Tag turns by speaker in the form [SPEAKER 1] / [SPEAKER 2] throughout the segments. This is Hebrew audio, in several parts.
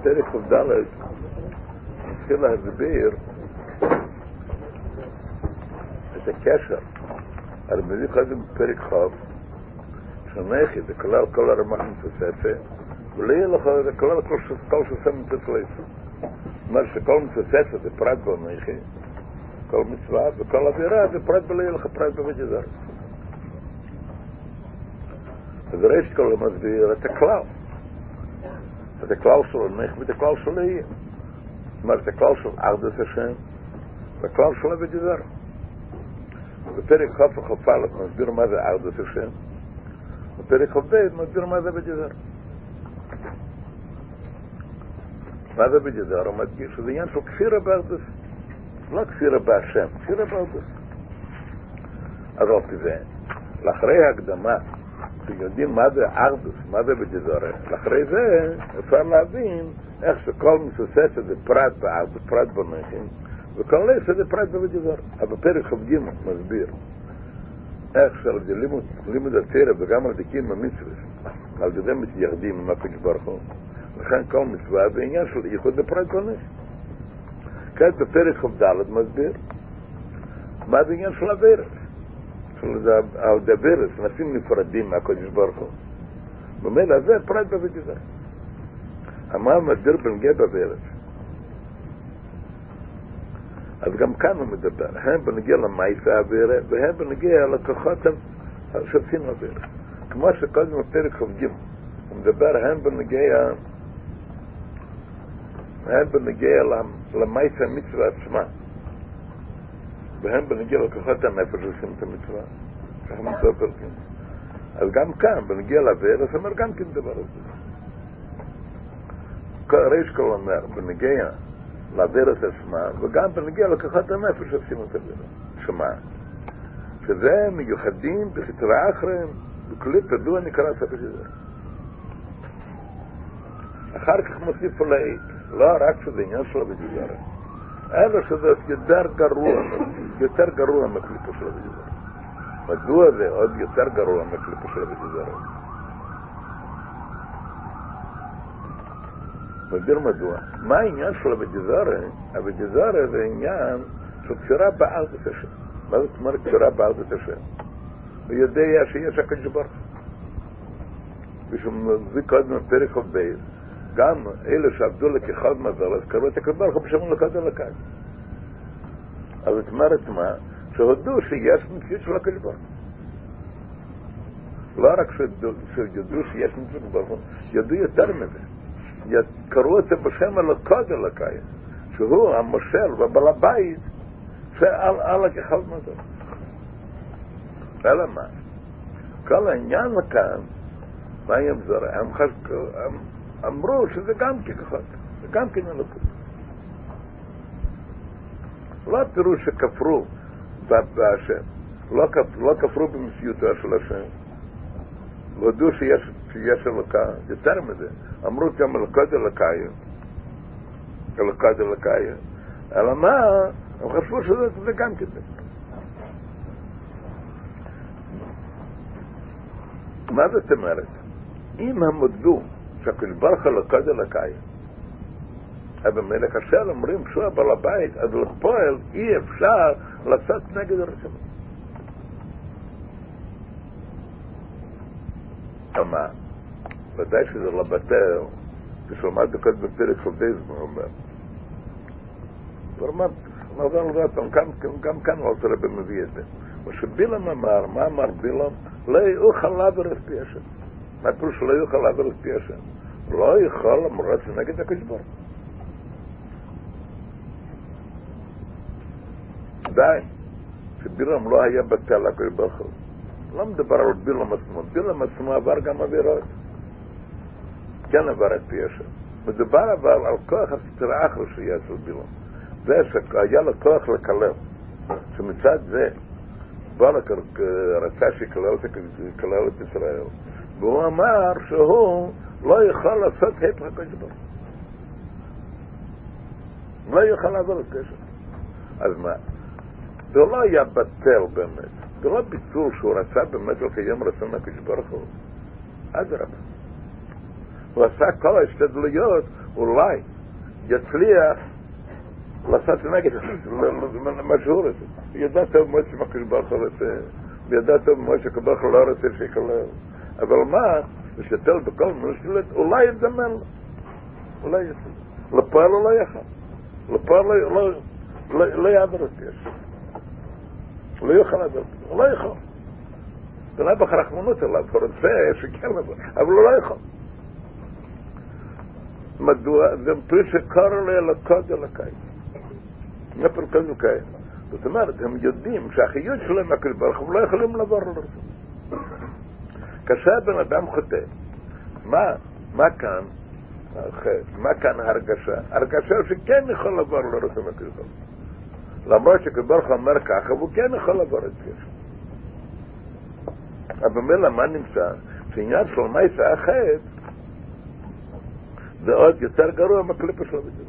[SPEAKER 1] בפרק כ"ד מתחיל להסביר את הקשר. הרי מביא קודם בפרק כ' שנכי זה כלל כל הרמ"ח מתוספת ולא יהיה לך זה כלל כל שעושה מתוספת. זאת אומרת שכל מתוספת זה פרט בנכי כל מצווה וכל עבירה זה פרט בלא יהיה לך פרט בבית זר. אז ראשית כל מסביר את הכלל. את הכלל של הנך ואת הכלל של יהיה. זאת אומרת, הכלל של ארדס השם והכלל של עבד יזר. בפרק כ' וכ"א מסביר מה זה ארדס השם, בפרק כ"ב מסביר מה זה עבד יזר. מה זה עבד יזר? הוא מדגיש שזה עניין של כפירה בארדס. לא כפירה בהשם, כפירה בארדס. אז על פי זה, לאחרי ההקדמה כשיודעים מה זה ארדוס, מה זה בג'זורת, אחרי זה אפשר להבין איך שכל מסוססת זה פרט בארדוס, פרט בנכים, וכל לסת זה פרט בג'זורת. אבל בפרק כ"ג מסביר איך שעל ידי לימוד, לימוד התרא וגם קיום המצווה, על ידי מתייחדים עם ברוך הוא, לכן כל מצווה זה עניין של ייחוד בפרט בנכים. כעת בפרק כ"ד מסביר מה זה עניין של אבירת. על דברס, נפים נפרדים מהקודש ברוך הוא. במילא זה פרט יזר. אמר מדבר בנגיע בברס. אז גם כאן הוא מדבר, הם בנגיע למייסה האווירה, והם בנגיע לכוחות שעושים האווירה. כמו שקודם בפרק כ"ג, הוא מדבר, הם בנגיע, הם בנגיע למייסה המצווה עצמה. והם בנגיע לכוחות הנפש עושים את המצווה. ככה מצווה פרקים. אז גם כאן, בנגיע לאוויר, אומר גם כן דבר הזה. ריש כל אומר, בנגיע לאוויר עצמה, וגם בנגיע לכוחות הנפש עושים את הוויר. שמה? שזה מיוחדים בסתרה אחריהם, בכלי פדוע נקרא ספר שזה. אחר כך מוסיף לעיד, לא רק שזה עניין שלו בגזרה. יותר גרוע, יותר גרוע מקליפו של אביזר. מדוע זה עוד יותר גרוע מקליפו של אביזר? מסביר מדוע. מה העניין של אביזר? אביזר זה עניין של כפירה בארץ השם. מה זאת אומרת כפירה בארץ השם? הוא יודע שיש הקדוש ברוך הוא. מביא קודם פרק כ"ב גם אלה שעבדו לקיחת מזל, אז קראו את ברוך הוא בשם לקד אלוקי. אז זאת אומרת מה? שהודו שיש מציאות של הקדוש ברוך לא רק שידעו שיש מציאות של ברוך ידעו יותר מזה. קראו את זה בשם אלוקד אלוקי, שהוא המושל ובעל הבית על הקיחת מזל. אלא מה? כל העניין כאן, מה הם זורם? הם אמרו שזה גם כן ככה, זה גם כן אלוקות. לא פירוש שכפרו בהשם, לא, לא כפרו במציאותו של השם, והודו שיש, שיש אלוקה, יותר מזה, אמרו גם אלוקות אלוקאי, אלוקות אלוקאי, אלא מה, הם חשבו שזה גם כן. מה זאת אומרת? אם הם הודו ברוך הוא לקוד אלוקאי. אבל מלך אשר אומרים שהוא הבעל הבית, אז לפועל אי אפשר לצאת נגד הרצונות. אבל ודאי שזה לא בטל, כשלמד בקוד בפרק של דייזמן אומר. הוא אמר, נעבור על זה גם כאן לא תראה במביא את זה. מה שבילם אמר, מה אמר בילם? לא יאוכל לעבר את פי השם. מה פירוש לא יוכל לעבור את פי השם? לא יכול למרות נגד הקדוש ברוך די, שבילם לא היה בטל הקדוש ברוך הוא. לא מדבר על בילם עצמו, בילם עצמו עבר גם עבירות. כן עבר את פי השם. מדובר אבל על כוח הסתרה אחר שיש של בילם. זה שהיה לו כוח לקלל, שמצד זה בלק רצה שיקלל את ישראל, והוא אמר שהוא לא יכול לעשות הפך הקדוש ברוך לא יוכל לעבור את קשר. אז מה? זה לא היה בטל באמת, זה לא ביצור שהוא רצה באמת לקיים רצון הקדוש ברוך הוא. אדרבה. הוא עשה כל ההשתדלויות, אולי יצליח לעשות נגד מה שהוא רוצה. ידע טוב מאוד שמקש ברוך הוא רוצה, וידע טוב מאוד שקבח לא רוצה שיקלל. אבל מה, לשתל בכל מושלת, אולי יזמן לו. אולי יזמן. לפועל הוא לא יכול. לפועל לא יעבר את יש. לא יוכל לעבור. הוא לא יכול. זה לא בחרחמנות אליו, הוא רוצה שכן לבוא, אבל הוא לא יכול. מדוע? זה פרי שקורא לאלוקות אלוקי. נפל כזה כאלה. זאת אומרת, הם יודעים שהחיות שלהם מהקדוש ברוך הוא לא יכולים לעבור לרצון. כאשר בן אדם חוטא, מה, מה כאן, מה כאן ההרגשה? הרגשה שכן יכול לעבור לרצון הקדוש הוא. למרות שקדוש הוא אומר ככה, והוא כן יכול לעבור את זה. אבל במילא מה נמצא? שעניין של מייסה החטא זה עוד יותר גרוע מהקליפה שלו בדיוק.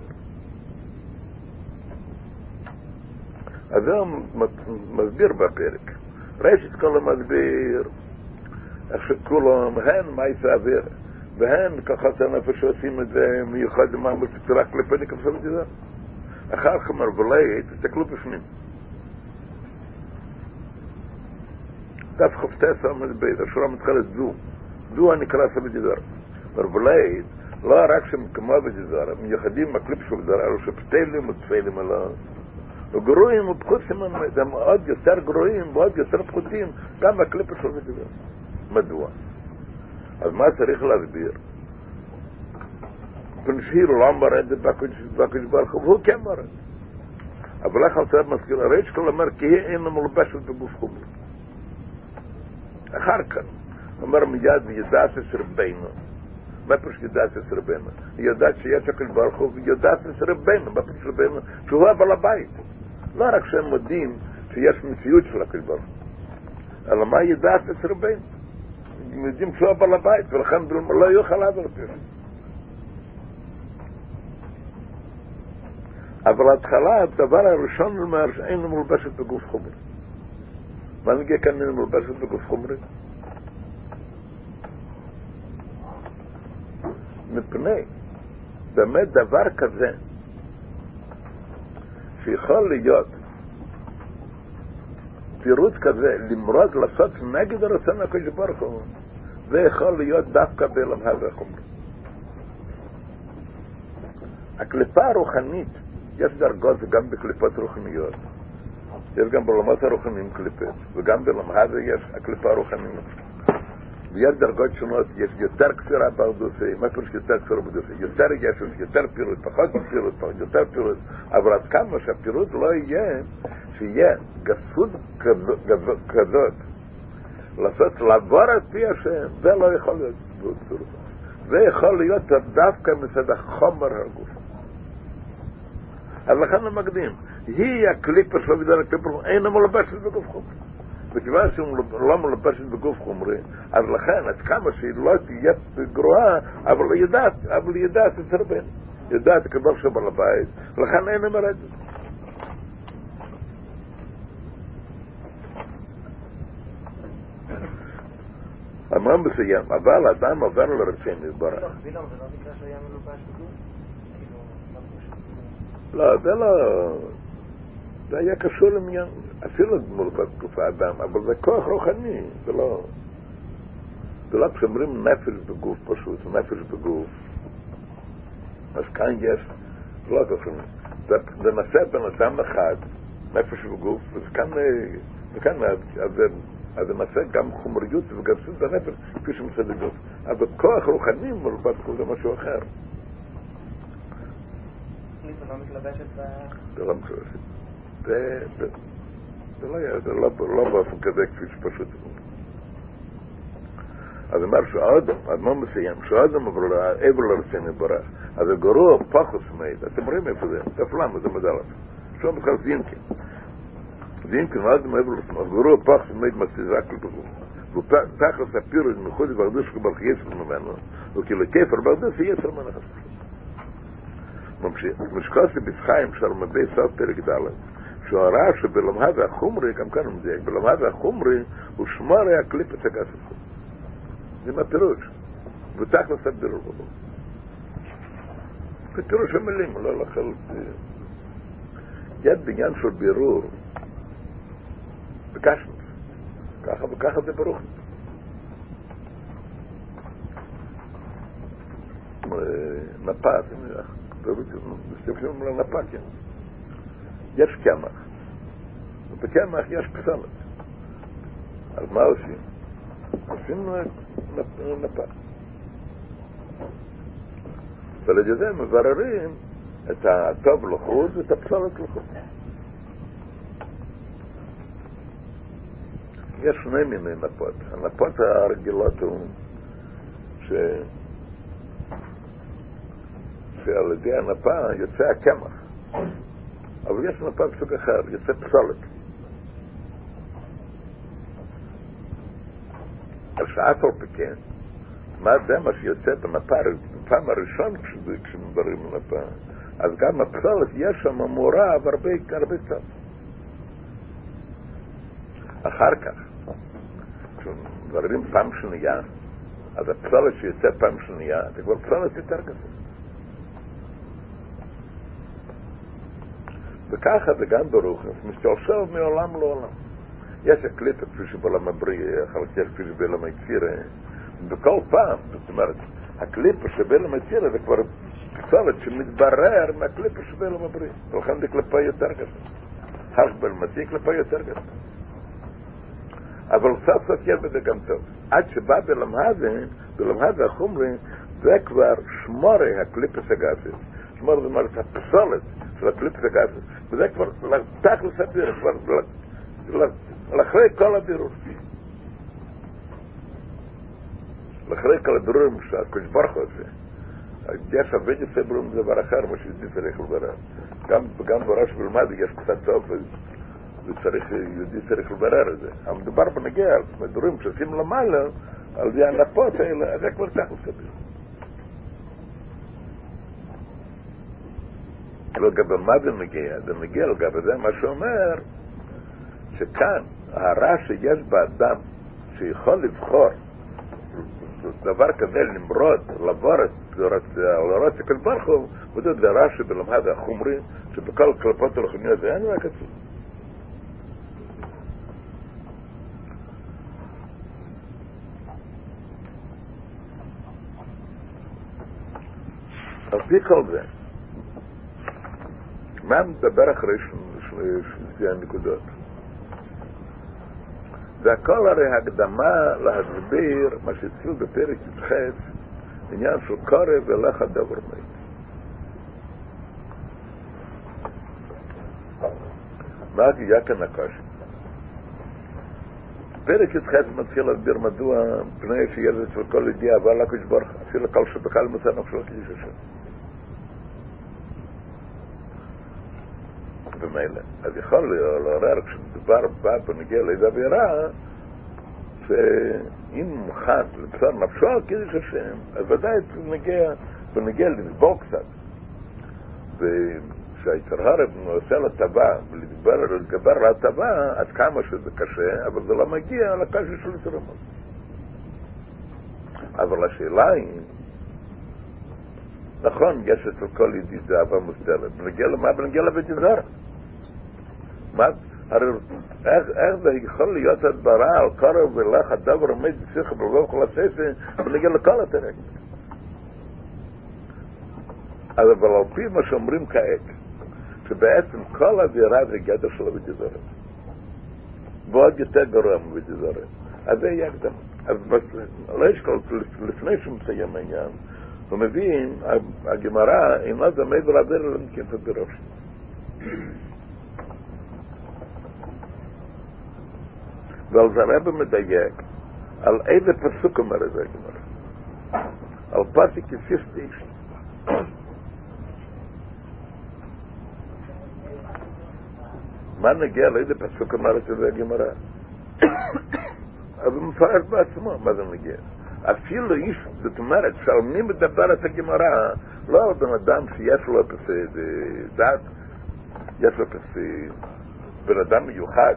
[SPEAKER 1] אז הוא מסביר בפרק. ראשית כל המסביר איך שכולם, הן מייסה אוויר, והן כוחות הנפש שעושים את זה מיוחד למעמד בצורה כלפי נקפסה בדיוק. אחר כך אומר, ולאי, תסתכלו בפנים. דף חפטס עמד בית, השורה מתחילת זו. זו הנקרא סבדידור. ורבולאית, לא רק שהם כמו בדידור, הם מיוחדים מהקליפ של בדידור, אלא שפטלים וצפלים עליו. וגרועים ופחותים הם עוד יותר גרועים ועוד יותר פחותים גם מהקליפ של בדידור. מדוע? אז מה צריך להסביר? פנשיר לא מרד בקדוש ברוך הוא, והוא כן מרד. אבל איך זה מזכיר הריש כל אומר כי היא אינה מלבשת בגוף חומר. אחר כך, אומר מיד וידעת את רבנו. מה פירוש ידעת את רבנו? היא יודעת שיש הקדוש ברוך הוא ויודעת את רבנו. מה פירוש רבנו? שהוא הבעל הבית. לא רק שהם מודים שיש מציאות של הקדוש ברוך הוא, אלא מה ידעת את רבנו? הם יודעים שהוא הבעל הבית, ולכן לא יוכל לעבור זה. אבל ההתחלה, הדבר הראשון אומר שאין מולבשת בגוף חומרי. מה נגיע כאן אין מולבשת בגוף חומרי? מפני באמת דבר כזה שיכול להיות פירוט כזה, למרוד לעשות נגד הרצון הקדוש ברוך הוא, זה יכול להיות דווקא בעולם הזה חומרי. הקליפה הרוחנית, יש דרגות גם בקליפות רוחניות. יש גם בעולמות הרוחניים קליפות, וגם בעולם הזה יש הקליפה הרוחנית. ויש דרגות שונות, יש יותר כפירה בארדוסי, מה פירוש יותר כפירה בארדוסי? יותר ישוס, יותר פירוט, פחות פירוט, יותר פירוט, אבל עד כמה שהפירוט לא יהיה, שיהיה גסות כזאת, לעשות לעבור על פי השם, זה לא יכול להיות בצורה. זה יכול להיות דווקא מצד החומר הגוף. אז לכן הוא מקדים, היא הקליפה של בגלל הקליפה, אינה מלבשת בגוף חומרי. וכיוון שהוא לא מלבשת בגוף חומרי, אז לכן, עד כמה שהיא לא תהיה גרועה, אבל היא יודעת, אבל היא יודעת רבנו. יודעת הקדוש של בעל הבית, ולכן אינה מרדת. אמר מסוים, אבל אדם עובר לרצון יתברך. לא, זה לא... זה היה קשור לעניין, אפילו גמול בתקופה אדם, אבל זה כוח רוחני, זה לא... זה לא כשאומרים נפש בגוף פשוט, נפש בגוף. אז כאן יש, לא ככה, זה, זה נעשה בן אדם אחד, נפש בגוף, וכאן, וכאן אז זה נעשה גם חומריות וגסות בנפש, כפי שמצד בגוף. אבל כוח רוחני מולבט זה משהו אחר.
[SPEAKER 2] לא מתלבשת ב...
[SPEAKER 1] זה לא מתלבשת. זה, לא היה, לא, באופן כזה כפי שפשוט אז אמר שהאדם, אדמו מסיים, שהאדם עבר לרצון יברך, אז הגרוע פחוס מעיד, אתם רואים איפה זה, תפלם, זה מדלת. שם בכלל זינקין. זינקין, האדם עבר לרצון, הגרוע פחוס מעיד מסתזרק לבגוף. ותחת הפירוש מחוץ ברדוש כברך יסר ממנו, וכאילו כפר ברדוש יסר ממנו. ממשיך. משקוסי בצחיים של מבי סוף פרק ד' שהוא הרע שבלמד החומרי, גם כאן הוא מדייק, בלמד החומרי הוא שמור היה קליפת הגסת. זה מה פירוש. ותכלס הבירור בו. זה פירוש המילים, לא לחלוטין. יש בעניין של בירור, ביקשנו, ככה וככה זה ברוך. נפה, מסתכלים על הנפה, כן. יש קמח, ובקמח יש פסולת. אז מה עושים? עושים נפה. ועל ידי זה מבררים את הטוב לחוד ואת הפסולת לחוד. יש שני מיני נפות. הנפות הרגילות הוא ש... שעל ידי הנפה יוצא הקמח. אבל יש נפה בסוג אחר, יוצא פסולת. על שאף על פי מה זה מה שיוצא בנפה, בפעם הראשון כשמדברים על נפה, אז גם הפסולת יש שם מעורב הרבה, הרבה קצת. אחר כך, כשמדברים פעם שנייה, אז הפסולת שיוצא פעם שנייה, זה כבר פסולת יותר כזה. וככה זה גם ברוך, משתלשל מעולם לעולם. יש הקליפה כפי שבעולם הבריא, חלקי כפי שבעולם היצירה, בכל פעם, זאת אומרת, הקליפה שבעולם היצירה זה כבר פסולת שמתברר מהקליפה שבעולם הבריא, ולכן זה קליפה יותר כזה. הכבל מתיא קליפה יותר כזה. אבל סוף סוף יש בזה גם טוב. עד שבא בלמהזה, בלמהזה החומרי, זה כבר שמורי הקליפס הגסס. שמורי זאת אומרת, הפסולת של הקליפס הגסס. וזה כבר תכלס הדרך, כבר לאחרי כל הבירור. לאחרי כל הבירורים שהקדוש ברוך הוא עושה. יש הרבה ניסי בירורים זה דבר אחר, מה שיהודי צריך לברר. גם בראש ולמד יש קצת טוב, וצריך, יהודי צריך לברר את זה. אבל מדובר בנגיע, מדברים שעושים למעלה, על זה הנפות האלה, זה כבר תכלס הבירור. לגבי מה זה מגיע? זה מגיע לגבי זה מה שאומר שכאן הרע שיש באדם שיכול לבחור דבר כזה למרוד, לעבור את לראות את ברוך הוא, וזה רע שבלמד החומרי, שבכל קלפות זה אין רק עצוב. על פי כל זה, מה מדבר אחרי שני הנקודות? זה הכל הרי הקדמה להסביר מה שהתחיל בפרק י"ח, עניין של קורא ולך הדבר מת. מה הגיע כאן הקושי? פרק י"ח מתחיל להסביר מדוע פני שילד של כל ידיעה אבל לקדוש ברוך אפילו כל שבכלל מצא נפשו כיש השם. במילא. אז יכול לעורר, כשמדובר בא בנגיע לידה עבירה, שאם מוכן לבשר נפשו על קידוש השם, אז ודאי נגיע, בנגיע לסבור קצת. וכשהיצר הרב עושה לו טבע, ולהתגבר על הטבע, עד כמה שזה קשה, אבל זה לא מגיע לקשה של יצר אבל השאלה היא, נכון, יש אצל כל ידיד זהבה מוסתרת, בנגיע למה? בנגיע לבית יזהר. מה, הרי איך, איך זה יכול להיות הדברה על קרב ולך הדבר עומד בשיחה ברוב כל הססה ונגיע לכל התרק. אבל על פי מה שאומרים כעת, שבעצם כל הדירה זה גדר של הבית זורת. ועוד יותר גרוע מבית זורת. אז זה יהיה הקדמה. אז לא יש כל, לפני שהוא מסיים העניין, הוא מבין, הגמרא אינה דמי ולעבר אלא מכיפת ועל זה הרב מדייק על איזה פסוק אומר את זה הגמרא. על פסיק כסיסטיש. מה נגיע לאיזה פסוק אומר את זה הגמרא? הוא מפרט בעצמו מה זה נגיע. אפילו איש, זאת אומרת, שעל מי מדברת הגמרא, לא על בן אדם שיש לו פסי דת, יש לו פסי בן אדם מיוחד,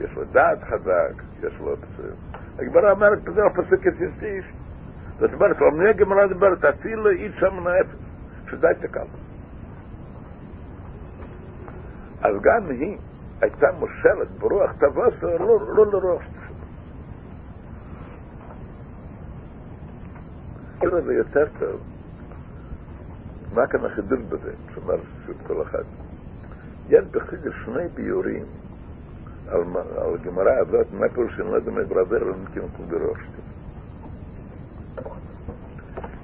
[SPEAKER 1] יש לו דעת חזק, יש לו... הגמרא אומרת, זה הפסוק כסיסיש. זאת אומרת, על מי הגמרא מדברת? אפילו איש שם נאפס. שדייטה קל. אז גם היא הייתה מושלת ברוח תבוסו לא, לא לראש. כאילו זה יותר טוב. מה כאן החידוש בזה? שאומר כל אחד. יש בחידוש שני ביורים על, הגמרא הזאת, מה פירוש אני לא יודע מה ברבר על מכינכו בראש.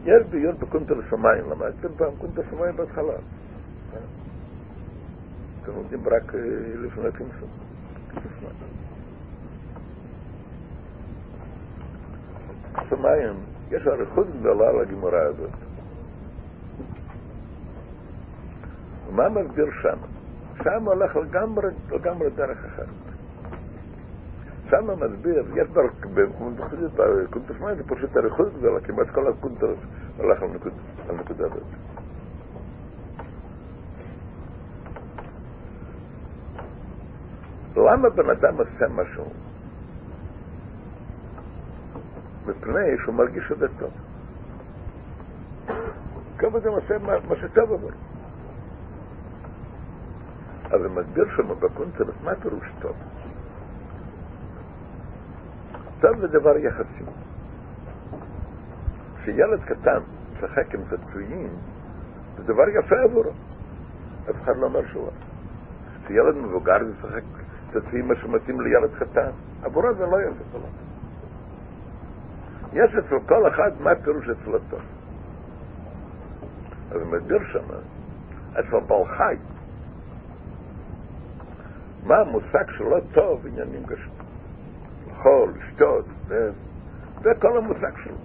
[SPEAKER 1] יש ביור בקונטר שמיים, למדתם פעם קונטר שמיים בהתחלה. אתם לומדים רק לפני כנסון. שמיים, יש אריכות גדולה לגמרא הזאת. ומה מסביר שם? שם הולך לגמרי, לגמרי דרך אחרת. שם מסביר, יש בקונטוס מים זה פשוט אריכות גדולה, כמעט כל הקונטוס הולך על נקודה הזאת. למה בן אדם עושה משהו? מפני שהוא מרגיש שזה טוב. כל אדם עושה מה שטוב עבור. הוא מסביר שם בקונצרט מה פירוש טוב. טוב זה דבר יחסי. כשילד קטן משחק עם צעצועים, זה דבר יפה עבורו. אף אחד לא אומר שהוא כשילד מבוגר משחק צעצועים מה שמתאים לילד קטן, עבורו זה לא יפה. יש אצל כל אחד מה פירוש אצלו טוב. אז מסביר שם, אצל בעל חי, מה המושג שלו טוב עניינים גשמים. לאכול, לשתות, זה כל המושג שלו.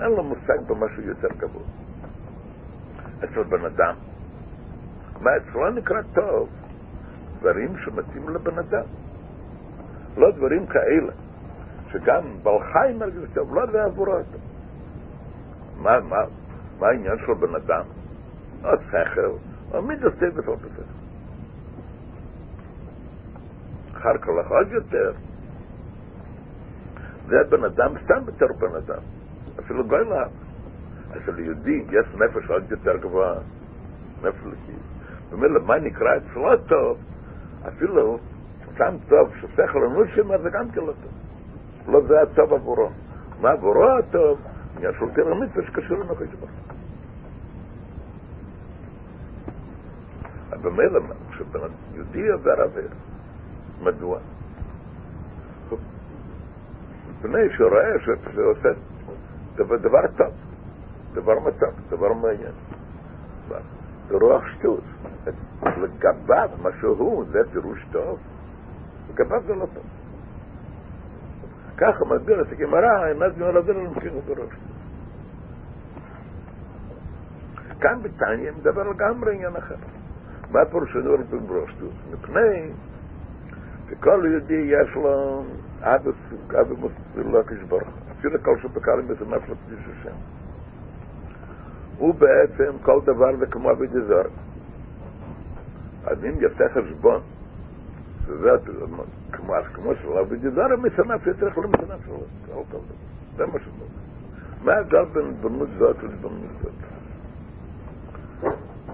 [SPEAKER 1] אין לו מושג במשהו יותר גבוה. אצל בן אדם, מה אצלו נקרא טוב? דברים שמתאים לבן אדם. לא דברים כאלה, שגם בעל חי מרגיש טוב, לא זה עבורו אותו. מה, מה, מה העניין של בן אדם? או שכל, או מידות טבע או בסדר. אחר כך עוד יותר, זה בן אדם סתם בתור בן אדם, אפילו גוי לעם. אצל יהודי יש נפש עוד יותר גבוהה, נפש לכי. במילא מה נקרא אצלו טוב, אפילו סתם טוב, ששכל אנושי, אז זה גם כן לא טוב. לא זה הטוב עבורו. מה עבורו הטוב? עניין של תרא מצווה שקשור לנוחי אבל במילא, כשבן יהודי עובר עבר, מדוע? מפני שהוא רואה שזה עושה דבר, דבר טוב, דבר מתוק, דבר מעניין. רוח שטות. לגביו, מה שהוא, זה פירוש טוב, לגביו זה לא טוב. ככה מסביר את הגמרא, עינת מלדל למכינו בראש. כאן בתניא מדבר לגמרי עניין אחר. מה פירוש הדור בראש? מפני שכל יהודי יש לו אבא לא כשברוך. אפילו כל שבקלים בזה נפלת קדיש השם. הוא בעצם כל דבר זה כמו אבי דזר. אז אם יפתח חשבון, שזה כמו, של אבי דזר, משנף יותר יכול למשנף שלו. כל דבר. זה מה שזה. מה ההבדל בין בנות זאת לבנות זאת?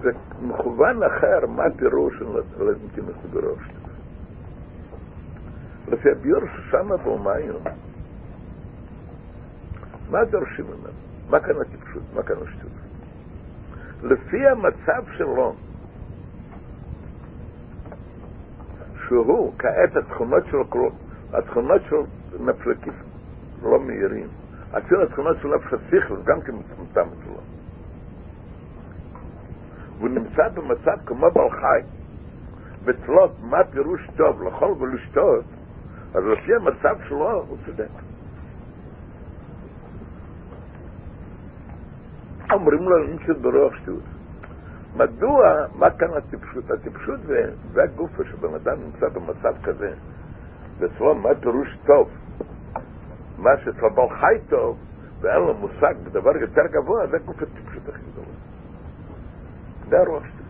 [SPEAKER 1] זה מכוון אחר, מה הפירוש של לנתינות בראש. לפי הביור ששמה באומיון, מה דורשים ממנו? מה כאן הטיפשות? מה כאן השטות? לפי המצב שלו, שהוא כעת התכונות שלו, התכונות של נפלקיס לא מהירים, אפילו התכונות של נפש השכל גם כן מצומצם אצלו. והוא נמצא במצב כמו בעל חי, ותלות מה פירוש טוב, לאכול ולשתות, אז לפי המצב שלו הוא צודק. אומרים לו נמצאת ברוח שטות. מדוע, מה כאן הטיפשות? הטיפשות זה, זה הגופה שבן אדם נמצא במצב כזה, ואצלו מה פירוש טוב? מה שאצלו בעל חי טוב, ואין לו מושג בדבר יותר גבוה, זה גוף הטיפשות הכי גדולה. זה הרוח שטות.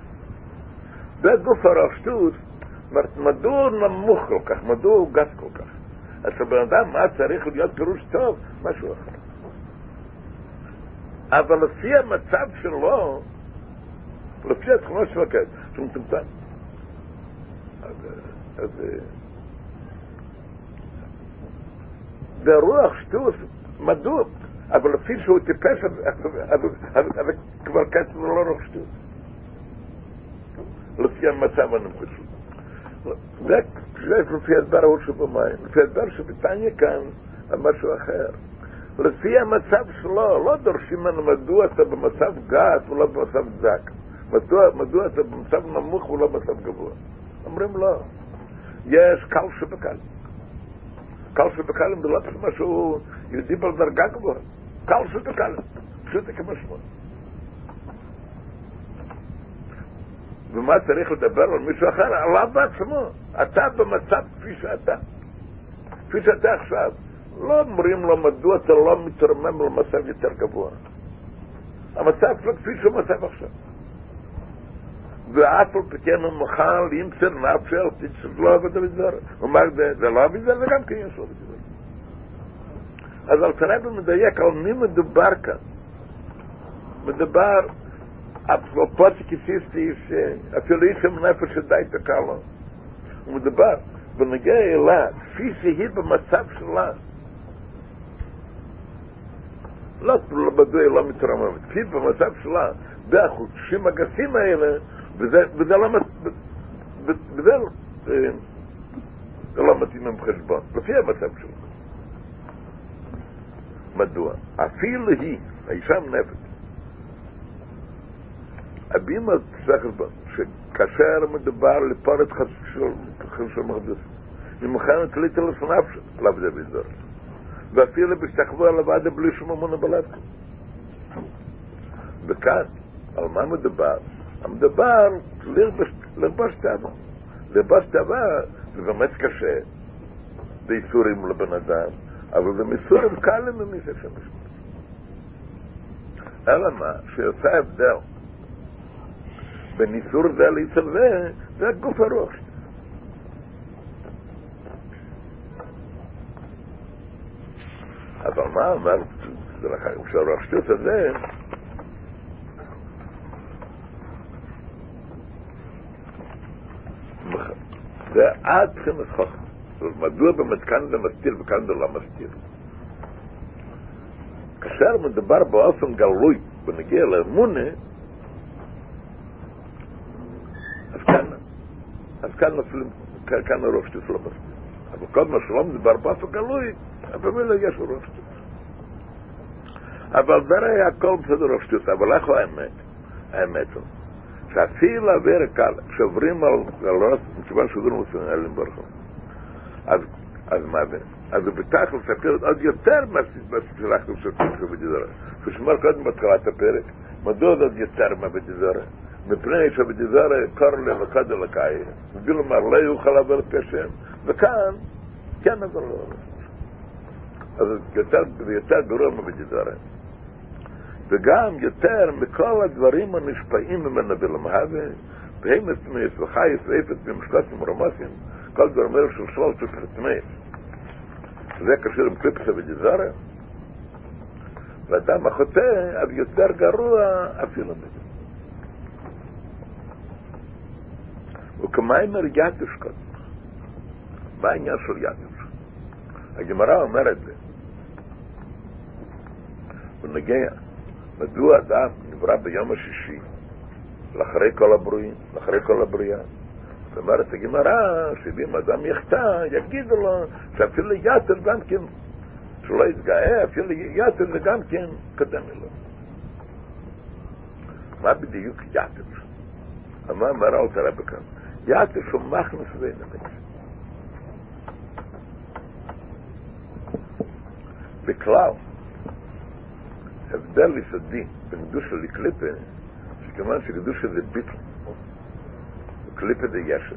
[SPEAKER 1] זה גוף הרוח שטות, אומרת, מדוע הוא נמוך כל כך? מדוע הוא גס כל כך? אז לבן אדם, מה צריך להיות פירוש טוב? משהו אחר. אבל לפי המצב שלו, לפי התכונות של הקץ, שהוא מצומצם. אז והרוח שטות, מדוע? אבל לפי שהוא טיפש, אז כבר זה לא רוח שטות. לפי המצב הנמוך זה לפי הדבר ההוא שבמים. לפי הדבר שבתניא כאן, משהו אחר. לפי המצב שלו, לא דורשים ממנו מדוע אתה במצב גס ולא במצב דק. מדוע, מדוע אתה במצב נמוך ולא במצב גבוה. אומרים לא, יש קל שבקל. קל שבקל זה לא משהו יהודי בעל דרגה גבוהה. קל שבקל, פשוט כמשמעות. ומה צריך לדבר על מישהו אחר? עליו בעצמו. אתה במצב כפי שאתה. כפי שאתה עכשיו. לא אומרים לו מדוע אתה לא מתרומם למצב יותר גבוה. המצב שלו כפי שהוא מצב עכשיו. ואף על פי כן הוא מוכן לימצר נפשי על תצטרך לא עבוד בדבר. הוא אומר, זה לא עבוד זה גם כן יש לו בדבר. אז על תראה מדייק על מי מדובר כאן. מדובר אפרופו כיסיסטי שאפילו איש נפש די תקע לו. הוא מדבר בנגיע אלה, כפי שהיא במצב שלה. לא מדוע היא לא מתרוממת, כפי במצב שלה, והחודשים הגסים האלה, וזה, לא, וזה זה לא מתאים עם חשבון, לפי המצב שלה. מדוע? אפילו היא, האישה נפש, הבימה צריך, שכאשר מדובר לפורת חסר של מחדוס, היא מוכנת ליטר לפניו עליו זה ביזור. ואפילו בשתחוו על הוועדה בלי שום אמונה בלבקו. וכאן, על מה מדובר? המדבר לרבוש תאווה. לרבוש תאווה זה באמת קשה, באיסורים לבן אדם, אבל זה מסורים קלים ממי שאפשר לשמור. אלא מה? שיוצא הבדל בניסור זה ליצר זה, הגוף הרוח. אבל מה אמר, שהרוח שטות הזה, זה עד חינוך חוכם. מדוע באמת כאן זה מסתיר וכאן זה לא מסתיר? כאשר מדובר באופן גלוי ונגיע לאמונה, אז כאן נופלים, כאן הרוב שטות לא מספיק. אבל כל מה שלא מדבר באופן גלוי, במילא יש רוב שטות. אבל ברי הכל בסדר רוב שטות, אבל איך האמת? האמת הוא שאפילו עבר קל, כשעוברים על גלויות, מכיוון שעוברים על אלם ברחוב. אז אז מה זה? אז הוא בתח לספר עוד יותר לספר בדיזרה. כששמר קודם בתחילת הפרק, מדוע זה עוד יותר מהבדיזרה? מפני שבדיזרה קור לבקד אלוקאי, כלומר לא יוכל לעבור את השם, וכאן כן עבר לו. אז יותר, יותר גרוע מבדיזרה. וגם יותר מכל הדברים הנשפעים ממנו בלמהווה, בהמת תמייס וחייס ואיפת במשקוסים רמוסים, כל דברים האלה של צריך לתמייס. זה קשור עם קליפסה בדיזרה, ואדם החוטא, אז יותר גרוע אפילו מזה. וכמיימר יתוש קודם. מה העניין של יתוש? הגמרא אומרת זה. ונגיע, מדוע אדם נברא ביום השישי, לאחרי כל הברואים, לאחרי כל הבריאה. זאת אומרת הגמרא, שאם אדם יחטא, יגידו לו שאפילו יתר גם כן, שלא יתגאה, אפילו יתר גם כן קדם אלו. מה בדיוק יתר? מה אומר אל תראה בכאן? יתר שהוא מכנס ואין אמת. בכלל, הבדל יסודי בין קדושה לקליפה, שכמובן שקדושה זה ביטל, וקליפה זה ישת.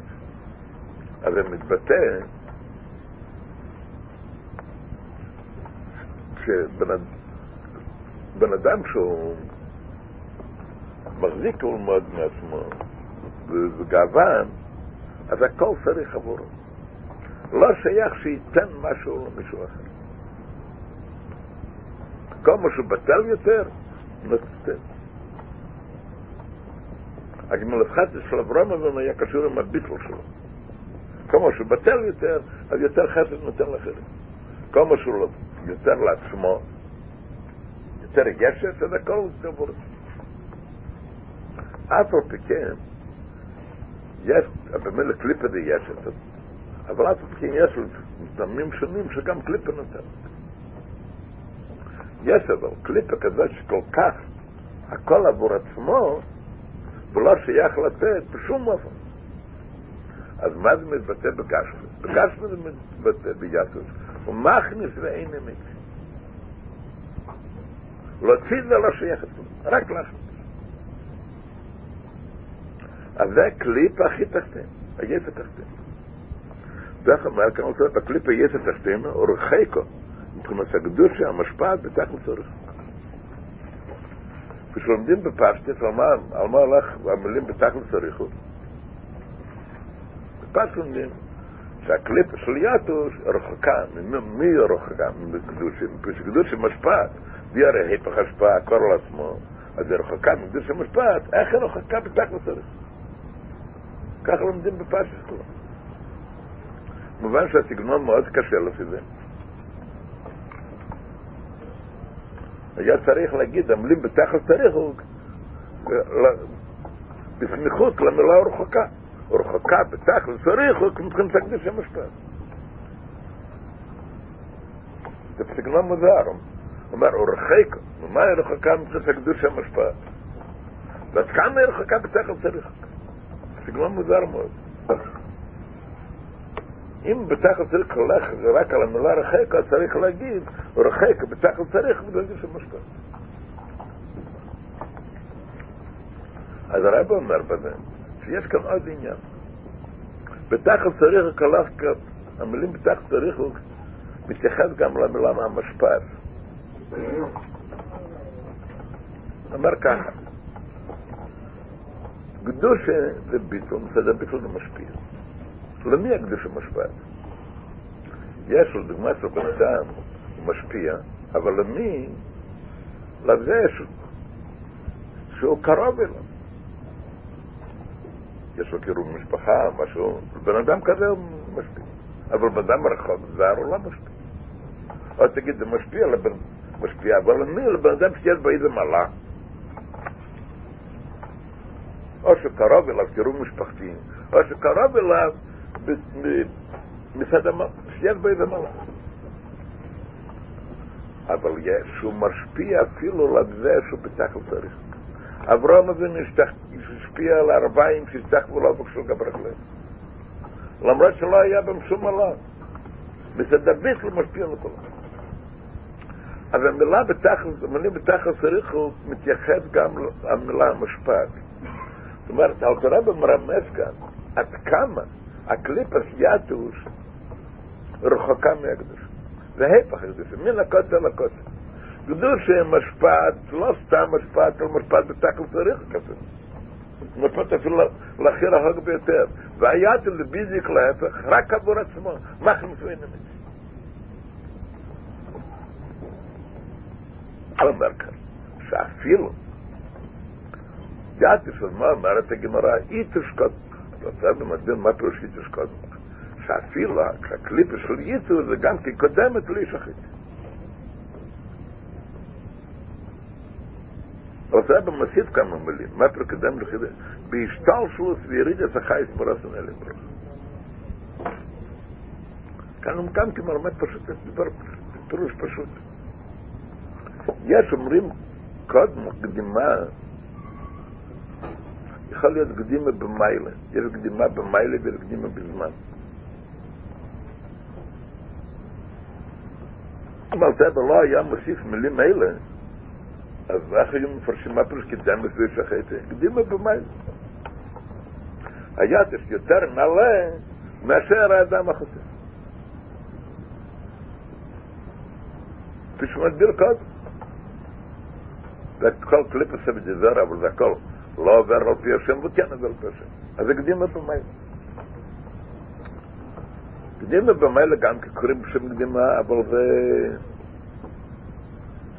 [SPEAKER 1] אז זה מתבטא כשבן אדם שהוא מחזיק מאוד מעצמו וגאוון, אז הכל צריך עבורו. לא שייך שייתן משהו למישהו אחר. כל מה שהוא בטל יותר, נותן. הגמל הפחת של אברהם אבינו היה קשור עם הביטל שלו. כמו שהוא בטל יותר, אז יותר חסד נותן לאחרים. כמו שהוא יותר לעצמו, יותר ישת, אז הכל זה בורץ. אף על פי כן, יש, במילא קליפה די ישת, אבל אף על פי כן יש טעמים שונים שגם קליפה נותן. יש אבל קליפה כזה שכל כך הכל עבור עצמו, ולא שייך לתת בשום אופן. אז מה זה מתבטא בגשמי? בגשמי זה מתבטא ביתוס. הוא מכניס ואין אמת. להוציא זה לא שייך אצלו, רק להכניס. והקליפ הכי תחתיהם, היס התחתיהם. דרך המעל כאן עושה, הקליפ היס התחתיהם, אורחי כה, מבחינת הקדושה המשפעת בתכלס אורחי. כשלומדים בפשטס, על מה הלך המילים בתכלס אריכות? בפשטס לומדים שהקליפה של יתוש רחוקה, מי רחוקה? מקדושים, מפני שקדושים משפעת, והיא הרי היפך השפעה, קור על אז היא רחוקה מקדושים משפעת, איך היא רחוקה בתכלס אריכות? ככה לומדים בפשטס כולו. כמובן שהסגנון מאוד קשה לפי זה. היה צריך להגיד, המילים בתחת צריך הוא בסמיכות למילה רחוקה. רחוקה בתחת צריך הוא מבחינת הקדוש המשפט. זה בסגנון מוזר. הוא אומר, רחק, ומה היא רחוקה מבחינת הקדוש המשפט? ועד כמה היא רחוקה בתחת צריך? סגנון מוזר מאוד. אם בתחת צריך ללך רק על המילה רחק, אז צריך להגיד, רחק, בתחת צריך בגלל של משפט. אז הרב אומר בזה, שיש כאן עוד עניין. בתחת צריך כלך, המילים בתחת צריך מתייחס גם למילה מהמשפט. אומר ככה, קדושה זה ביטול, בסדר, ביטול זה משפיע. למי הקדושה משפעת? יש לו דוגמא של בן אדם, הוא משפיע, אבל למי? לזה שהוא קרוב אליו. יש לו קירוב משפחה, משהו, בן אדם כזה הוא משפיע. אבל בן אדם רחוק, זר הוא לא משפיע. או תגיד, זה משפיע, משפיע, אבל למי? לבן אדם שיש בו איזה מעלה. או שקרוב אליו קירוב משפחתי, או שקרוב אליו מצד שיש בו איזה מלאך. אבל שהוא משפיע אפילו לזה שהוא בתחל צריך. אברהם אבינו השפיע על הארבעים שהצטחו לו בקשו גברכלם. למרות שלא היה בהם שום מלאך. מצד הביס לא משפיע על כולם. אז המילה בתחל, המילה בתחל צריך הוא מתייחס גם למילה המשפט. זאת אומרת, אלתרבה מרמז כאן עד כמה הקליפס יתוש רחוקה מהקדוש. זה ההפך הקדוש, מן הקוצר לקוצר. קדוש משפט, לא סתם משפט, אלא משפט בתקל צריך כזה. משפט אפילו להכי רחוק ביותר. והיתל זה בדיוק להפך, רק עבור עצמו. מה חמצו אין אמת? אומר כאן, שאפילו יתל של מה אומרת הגמרא, אי תשקוט רוצה במדין מה פירוש ייצוש קודם. שאפילו הקליפה של ייצור זה גם כקודמת לאיש אחית. רוצה במסיף כמה מילים, מה פירוש קודם לחידה? בהשתלשלות וירידת החייס מורסן אלה ברוך. כאן הוא גם כמרמת פשוט, פירוש פשוט. יש אומרים קודם קדימה יכול להיות קדימה במיילה. יש קדימה במיילה ויש קדימה בזמן. אם אלתבר לא היה מוסיף מילים אלה, אז איך היו מפרשים מה פירוש קדם בסביב שחטא? קדימה במיילה. היד יש יותר מלא מאשר האדם. כפי שהוא מסביר קודם. זה כל קליפ עושה בדבר, אבל זה הכל. לא עובר על פי השם וכן עובר על פי השם. אז זה קדימה במיילה. קדימה במיילה גם קוראים בשם קדימה, אבל זה...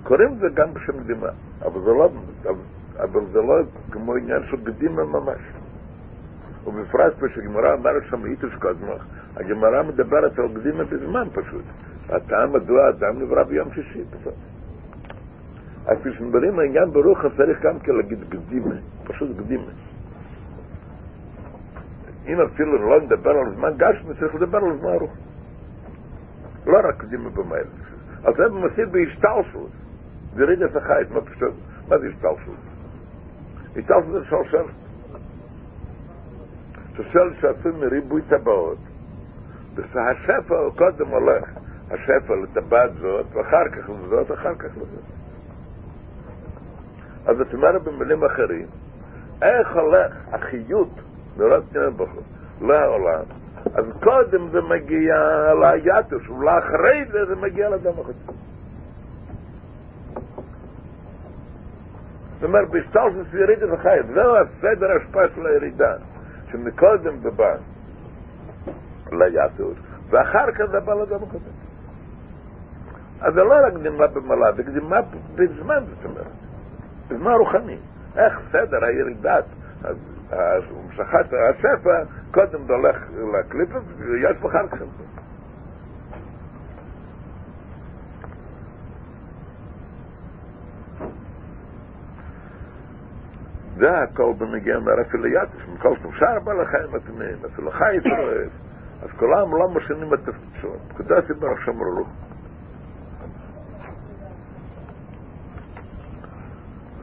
[SPEAKER 1] קוראים זה גם בשם קדימה, אבל זה לא... אבל זה לא כמו עניין של קדימה ממש. ובפרט פה שהגמרא אומרת שם איתוש קודמוך, הגמרא מדברת על קדימה בזמן פשוט. הטעם מדוע האדם נברא ביום שישי, בסוף. אז כשמדברים על עניין ברוך צריך גם כן להגיד קדימה, פשוט קדימה. אם אפילו לא נדבר על זמן גשמי, צריך לדבר על זמן רוח. לא רק קדימה במייל. אז זה מוסיף בהשתלשלות. ירידת החייט, מה פשוט? מה זה השתלשלות? השתלשלות זה שלשלת. שלשלת שעשוי מריבוי טבעות. והשפע הוא קודם הולך, השפע לטבעת זאת, ואחר כך לזאת, אחר כך לזאת. אז זאת אומרת במילים אחרים, איך הולך החיות לראות בחור לעולם, אז קודם זה מגיע ליתוש, ולאחרי זה זה מגיע לאדם החוצה. זאת אומרת, בהשתלשלות ירידת החיים, זהו הסדר ההשפעה של הירידה, שמקודם זה בא ליתוש, ואחר כך זה בא לאדם החוצה. אז זה לא רק קדימה במעלה, זה קדימה בזמן, זאת אומרת. בזמן רוחני. איך סדר הירידת, המשכת השפע, קודם זה הולך לקליפה, ויש אחר כך. זה הכל בנגיע אפילו יתש, מכל שאר בעל החיים הטמאים, אפילו חי יתרועב. אז כולם לא משנים את התפקיד שלהם. קדוש ברוך שמרו לו.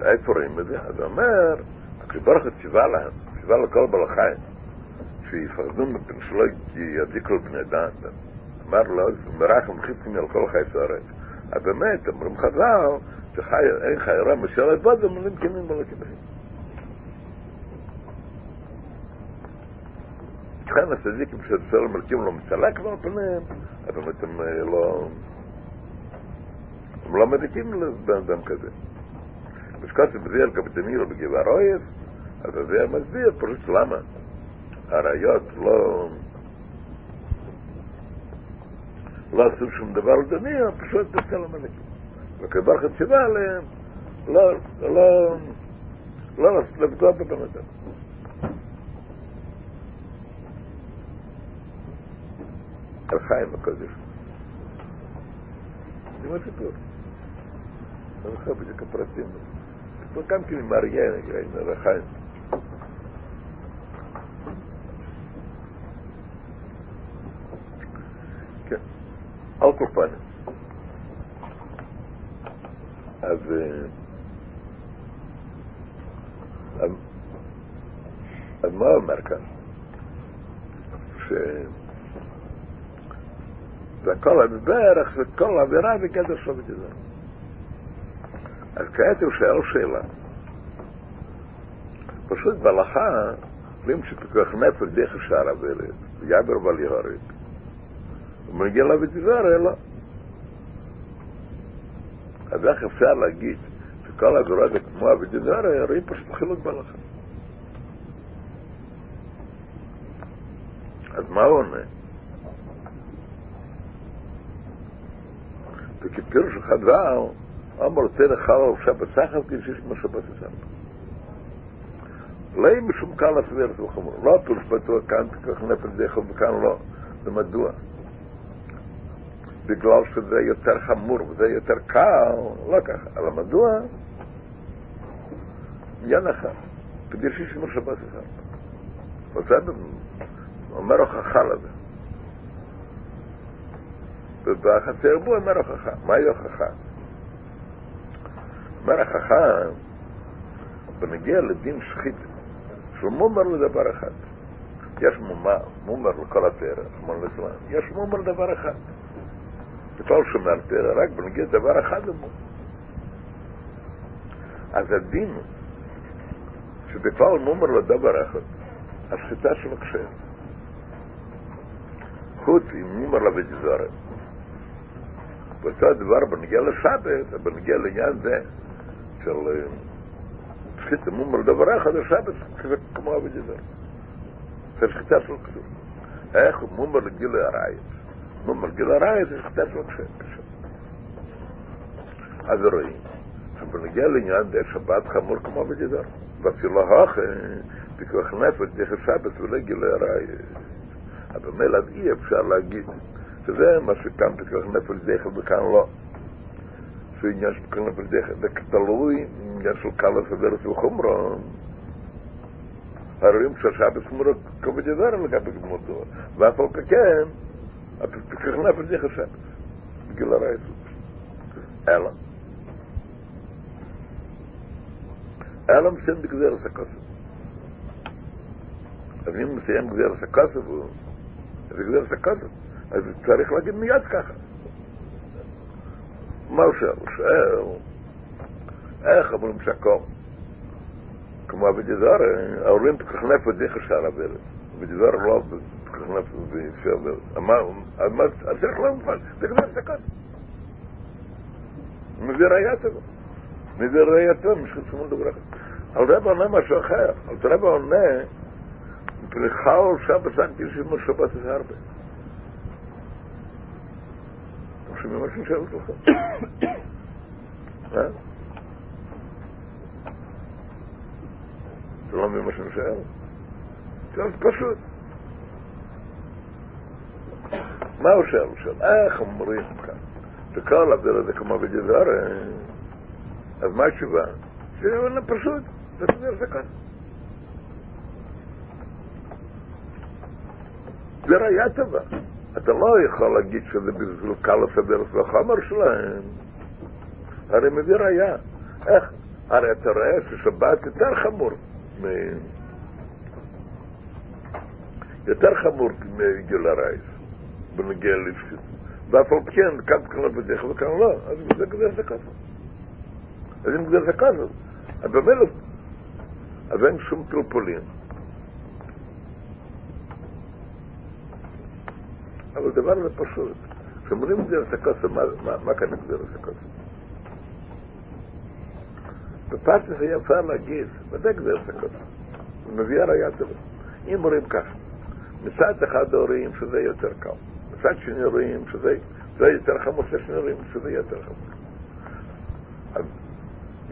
[SPEAKER 1] איפה רואים את זה? אז הוא אומר, כשברוך הוא ציווה להם, ציווה לכל בעל החיים, שיפחדו מפני שלא ידיקו על בני אדם, אמר לו, מרחם חיסים על כל חי סורת. אז באמת, אומרים חז"ל, שאין חי רע משל עבוד, הם אומרים כנים ולא כנים. לכן הצדיקים שבסדר מלכים לא מצלק על פניהם, אז באמת הם לא... הם לא מדיקים לבן אדם כזה. ושכוסי מביא על קפטנירו בגבעה רויף, אז זה מסביר פשוט למה. הראיות לא... לא עשו שום דבר לדמי, פשוט בצלם מלכים. וכבר חציבה עליהם, לא, לא, לא לפגוע בבן אדם. על חיים הקודש. זה מה סיפור. זה לך בדיוק הפרטים. גם כן אריה, עם החיים. כן, על כל פנים. אז אז מה אומר כאן? ש... זה הכל בערך, וכל עבירה בגדר שווה גזר. אז כעת הוא שואל שאלה. פשוט בהלכה, אומרים שפיקוח נפש דרך שער עבירת, ויעבר בל יהורג. ומגיע לה ותזהר, לא. אז איך אפשר להגיד שכל עבירות זה כמו ותזהר, רואים פשוט חילוק בהלכה. אז מה הוא עונה? וכפירוש אחד ואו, אמר תרח חלל שבת סחר כשיש כמו שבת סחר. לא יהיה משום קל הסביר את החמור. לא פירוש בטוח כאן כך נפל דרך וכאן לא. ומדוע? בגלל שזה יותר חמור וזה יותר קל, לא ככה. אלא מדוע? עניין אחד. כדי שיש כמו שבת סחר. וזה אומר הוכחה לזה. ובחצר בו אומר הוכחה. מהי הוכחה? אומר החכם, בנגיע לדין שחית, שהוא מומר לדבר אחד. יש מומר, מומר לכל התרא, כמו לסלאם, יש מומר לדבר אחד. בכל שומר תרא, רק בנגיע לדבר אחד הוא מומר. אז הדין שבכלל מומר לדבר אחד, השחיטה שלו קשה. חוץ אם מומר לבגזורת. ואותו הדבר בנגיע לשבת, בנגיע לעניין זה, של שחיטה מומר דבר אחד, השבת זה כמו אבי דיבר. זה שחיטה של כתוב. איך מומר לגיל הרעיית? מומר לגיל הרעיית זה שחיטה של קשה. אז רואים בנגיע לעניין דה שבת חמור כמו בגדר. ואפילו הוך, פיקוח נפש, דרך שבת ולא גילה ראי. אבל מילא אי אפשר להגיד שזה מה שכאן פיקוח נפש דרך וכאן לא. זה עניין של פיקוח נפש דרך, זה תלוי עניין של קלה סדרת וחומרו. הרואים שהשבת חמורה כמו בגדר לגבי גמות דבר. ואף על כן, פיקוח נפש דרך השבת. גילה ראי אלא. אלא מסיים בגזירת הכסף. אז אם מסיים גזירת הכסף, זה גזירת הכסף, אז צריך להגיד מיד ככה. הוא שואל, איך אומרים שהכל? כמו בגזר, ההורים תכנף את זה חשר עברת. בגזר לא תכנף את זה שעברת. מה, אז צריך לא מפעל, זה גזירת הכסף. מביא טובה. מביא שמול דבר אחר. אבל רב עונה משהו אחר. אז רב עונה, פריחל שבת אנטי שימו שבת זה הרבה. שואל אותך? אה? אתה לא מבין מה שאני שואל? זה פשוט. מה הוא? הוא שואל, איך אומרים כאן? וכל הדבר הזה כמו בגזרה, אז מה התשובה? זה פשוט. זה זקן. זה ראייה טובה. אתה לא יכול להגיד שזה בשביל קל לסדר את החומר שלהם. הרי מביא ראייה. איך? הרי אתה רואה ששבת יותר חמור מ... יותר חמור מגיל הרייס, בנגיע לפשיט. ואף על כן, כאן תקנות בדרך וכאן לא, אז זה גזר זה ככה. אז אם גזר זה ככה, אז במילא אז אין שום פלפולים. אבל דבר זה פשוט. כשאומרים גזירת הכוסם, מה, מה, מה כאן גזירת הכוסם? בפרטס היה אפשר להגיד, ודאי גזירת הכוסם. הוא מביא הראייה טובה. אם אומרים ככה, מצד אחד רואים שזה יותר קל, מצד שני רואים שזה זה יותר חמור, מצד שני רואים שזה יותר חמור. אז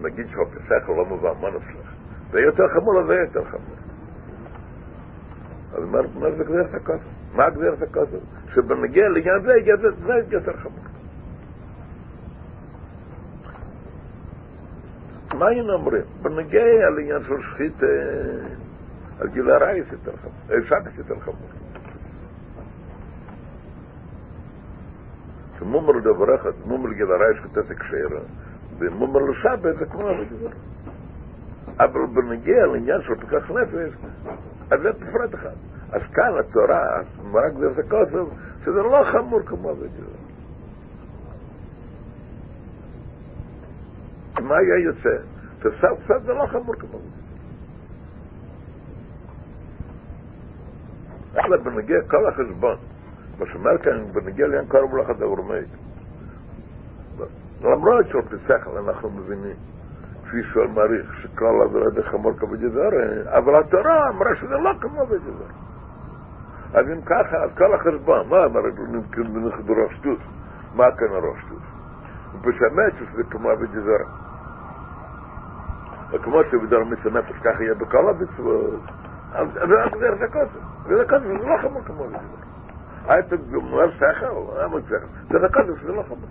[SPEAKER 1] נגיד שהפסח לא מובן, מה נפשך? זה יותר חמור או זה יותר חמור? אז מה זה גזירת הכוסף? מה גזירת הכוסף? שבנגיע לעניין זה, זה יותר חמור. מה היינו אומרים? בנגיע לעניין של שחית על גיל הרייס יותר חמור, שבס יותר חמור. שמומר דבר אחד, מומר גיל הרייס כתת הקשר, ומומר לשבת זה כמו בגזר. אבל בנגיע לעניין של פיקח נפש, אז זה בפרט אחד. אז כאן התורה, מרק דרך הכוסף, שזה לא חמור כמו בגזר. מה היה יוצא? שסף סף זה לא חמור כמו בגזר. אלא בנגיע כל החשבון, מה שאומר כאן, בנגיע לעניין כל מלאכת האורמית. למרות שעל פי שכל אנחנו מבינים כפי שהוא מעריך, שכל עבירה זה חמור כבגזר, אבל התורה אמרה שזה לא כמו בגזר. אז אם ככה, אז כל החשבון, מה אמר בראש טוס? מה כאן הראש טוס? ובשמת שזה כמו בגזר. וכמו שבדור נפש ככה יהיה בכל המצוות, אז זה זה כוסף. וזה כוסף, זה לא חמור כמו בגזר. הייתה גמר שכל, למה שכל? זה כוסף, זה לא חמור.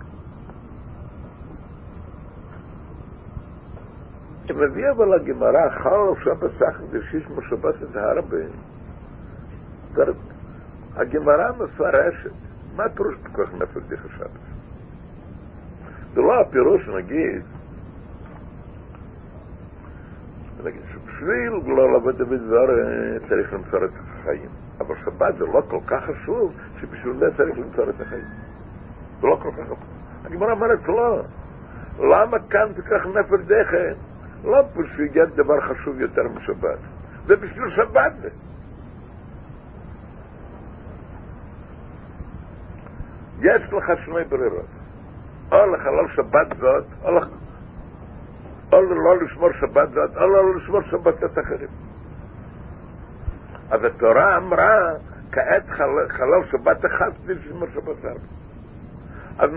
[SPEAKER 1] מביא אבל הגמרא, חל שבת סחר דשיש משבת את הרבה. הגמרא מפרשת, מה פירוש פיקוח נפש השבת? זה לא הפירוש, נגיד, נגיד שבשביל לא לעבוד בדבר צריך למצוא את החיים. אבל שבת זה לא כל כך חשוב, שבשביל זה צריך למצוא את החיים. זה לא כל כך חשוב. הגמרא אומרת לא. למה כאן פיקוח נפש דרך? לא בשביל דבר חשוב יותר משבת, זה בשביל שבת זה. יש לך שני ברירות, או לחלל שבת זאת, או, לח... או לא לשמור שבת זאת, או לא לשמור שבתות אחרים. אז התורה אמרה, כעת חלל, חלל שבת אחת, לשמור שבת אחת. אז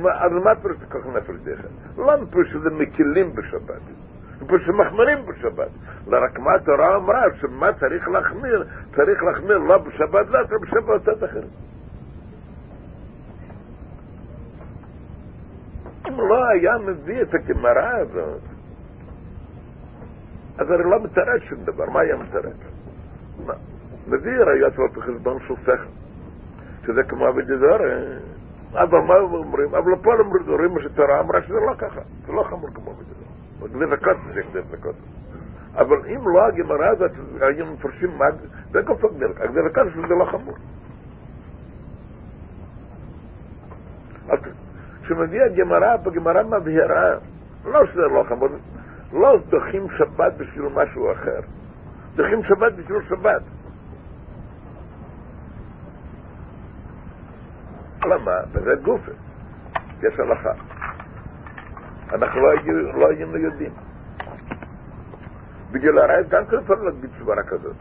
[SPEAKER 1] מה פירוש כוח נפש דרך? למה פירוש שזה מקלים בשבת? פירוש שמחמירים בשבת. רק מה התורה אמרה, שמה צריך להחמיר? צריך להחמיר לא בשבת, לא בשבתות אחרות. אם לא היה מביא את הגמרא הזאת, אז הרי לא מתרץ שום דבר, מה היה מתרץ? מביא ראיות על חשבון של שכל, שזה כמו בדיזורי. אבל מה אומרים? אבל פה אומרים מה שתורה אמרה שזה לא ככה, זה לא חמור כמו בדיזורי. גדל הקוטן זה גדל הקוטן. אבל אם לא הגמרא הזאת, היו מפרשים מה, זה כל פעם גדל, הגדל הקוטן שזה לא חמור. כשמביא הגמרא, בגמרא מבהירה, לא שזה לא חמור, לא דוחים שבת בשביל משהו אחר. דוחים שבת בשביל שבת. למה? וזה גופה. יש הלכה. אנחנו לא, לא היינו יודעים. בגלל הרעיון גם כן אפשר להגיד סברה כזאת.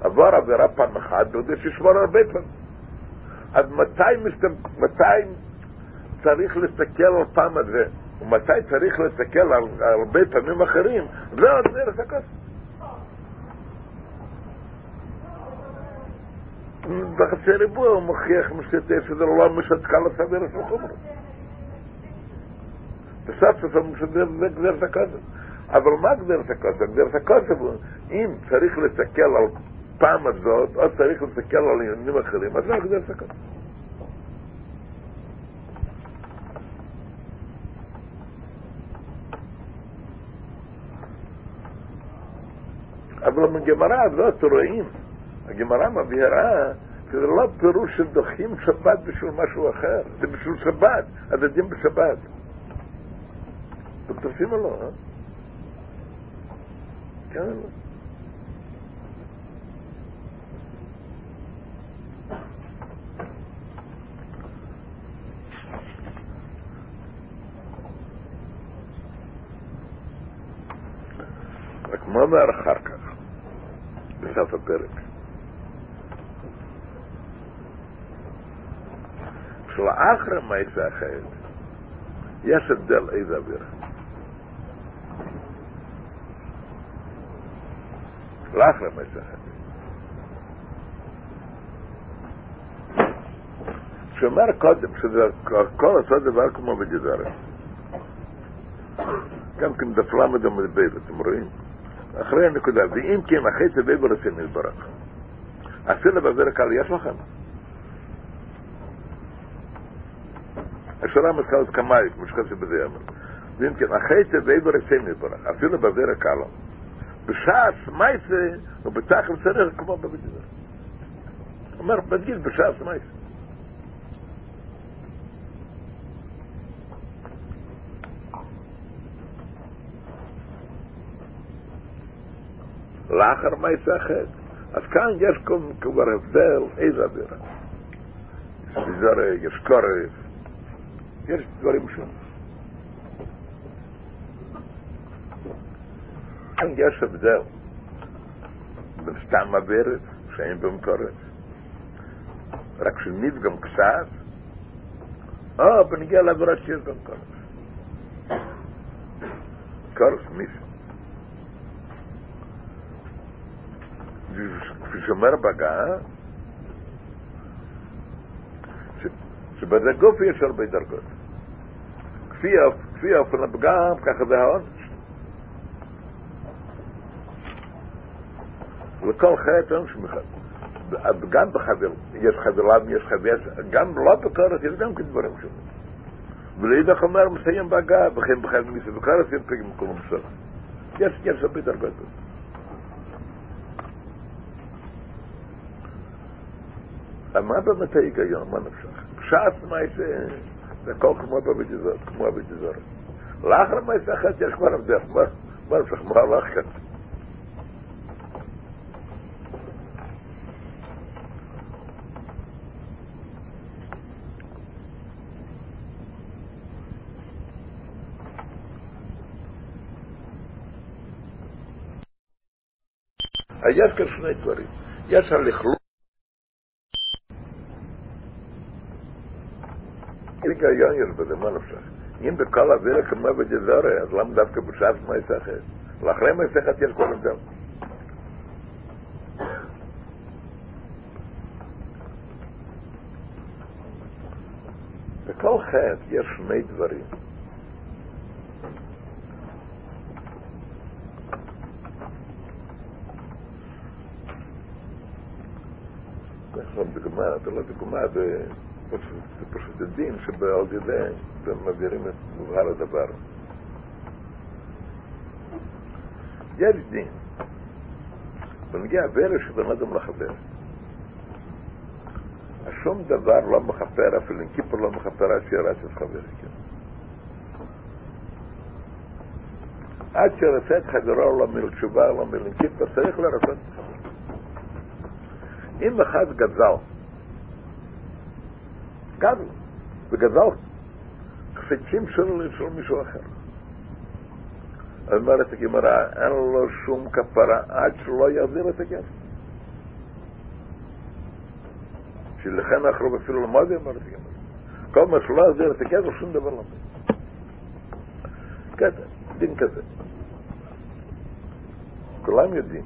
[SPEAKER 1] עבר עבירה פעם אחת, ועוד יש לשמור הרבה פעמים. אז מתי, מסת... מתי צריך להסתכל על פעם הזה, ומתי צריך להסתכל על הרבה פעמים אחרים, זה עוד דרך הכסף. בחצי ריבוע הוא מוכיח משתתף שזה לא משתקה לסדר של חומר. בסוף סוף הוא משדר גדרת הכסף. אבל מה גדרת הכסף? גדרת הכסף הוא, אם צריך להסתכל על פעם הזאת, או צריך להסתכל על עניינים אחרים, אז זה גדרת הכסף. אבל בגמרא הזאת רואים, הגמרא מבהירה שזה לא פירוש שדוחים שבת בשביל משהו אחר, זה בשביל שבת, הדין בשבת. אתם תופסים או לא, אה? כן או לא? רק מה אומר אחר כך? בסוף הפרק. שלאחר מעשה החטא יש הבדל איזה אווירה. לאחר מעשה החטא. שאומר קודם שזה כל אותו דבר כמו בגזרה. גם כן דפלם אדם מדבר, אתם רואים? אחרי הנקודה, ואם כן, אחרי צווי ברסים יתברך. אפילו בברק על יש לכם. השאלה מסכלת כמאי, כמו שכתוב בזה אמר. ואם כן, אחרי צווי ברסים יתברך, אפילו בברק עלו. בשעס מייסה, ובתחל צריך כמו בבדידה. אומר, בדגיל, בשעס מייסה. לאחר מעשה החטא. אז כאן יש כבר הבדל איזה אווירה. יש ביזרה, יש קורף, יש דברים שונים. כאן יש הבדל בין סתם אווירת שאין בהם קורף, רק שנדגם קצת, או בנגיע לאווירת שיש בהם קורף. קורף מיסו. כפי שאומר בגה, שבזה גוף יש הרבה דרגות. כפי אופן הפגם, ככה זה העונש. לכל חטא עונש מחד. גם בחבר, יש חבילה ויש חבר, גם לא בקורת, יש גם כדברים שונים. ולאידך אומר, מסיים בגה, וכן בחבר מיסה, בקורת יש פגם כל המסורת. יש הרבה דרגות. מה באמת ההיגיון? מה נפשך? פשט מייסה, זה הכל כמו בבדיזור, כמו בבדיזור. לאחר מייסה אחת יש כבר הבדל, מה נפשך? מה הלך כאן? יש כאן שני דברים. יש הלכלוך היגיון יש בזה, מה נפשך? אם בכל אווירה כמו בג'זורי, אז למה דווקא בשעת מויסחת? לאחרי מויסחת יש כל הבדל. בכל חטא יש שני דברים. עכשיו דוגמה, זה לא דוגמה, זה פשוט דין שבעל ידי מעבירים את מובהר הדבר. יש דין, בנגיע עבירה שבן אדם לחבר. שום דבר לא מכפר, אפילו אם כיפר לא מכפר עד שירץ את חברי. עד שירצה את חברו לא מיל תשובה, לא מיל כיפר, צריך לרצות את חברו. אם אחד גזל, גזל, וגזל חפצים שלו של מישהו אחר. אומרת הגמרא, אין לו שום כפרה עד שלא יחזיר את הכסף. שלכן אנחנו אפילו למדנו, אמרתי גמרא. כל מה שלא יחזיר את הכסף, שום דבר לא כזה, דין כזה. כולם יודעים.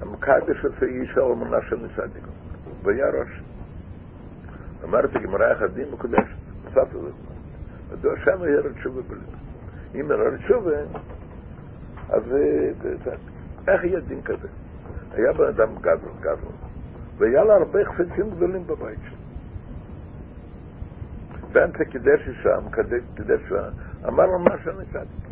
[SPEAKER 1] המקדש עשה איש אלמנה של נסדיק, והיה ראש. אמרתי גמרא אחד דין מקודש, נוסף לזה. מדוע שם היה רצ'ובה בלב. אם היה רצ'ובה, אז איך יהיה דין כזה? היה בן אדם גדול, גדול, והיה לה הרבה חפצים גדולים בבית שלו. באמצע קידש שם, קידש שם, אמר לו מה שאני צדיק.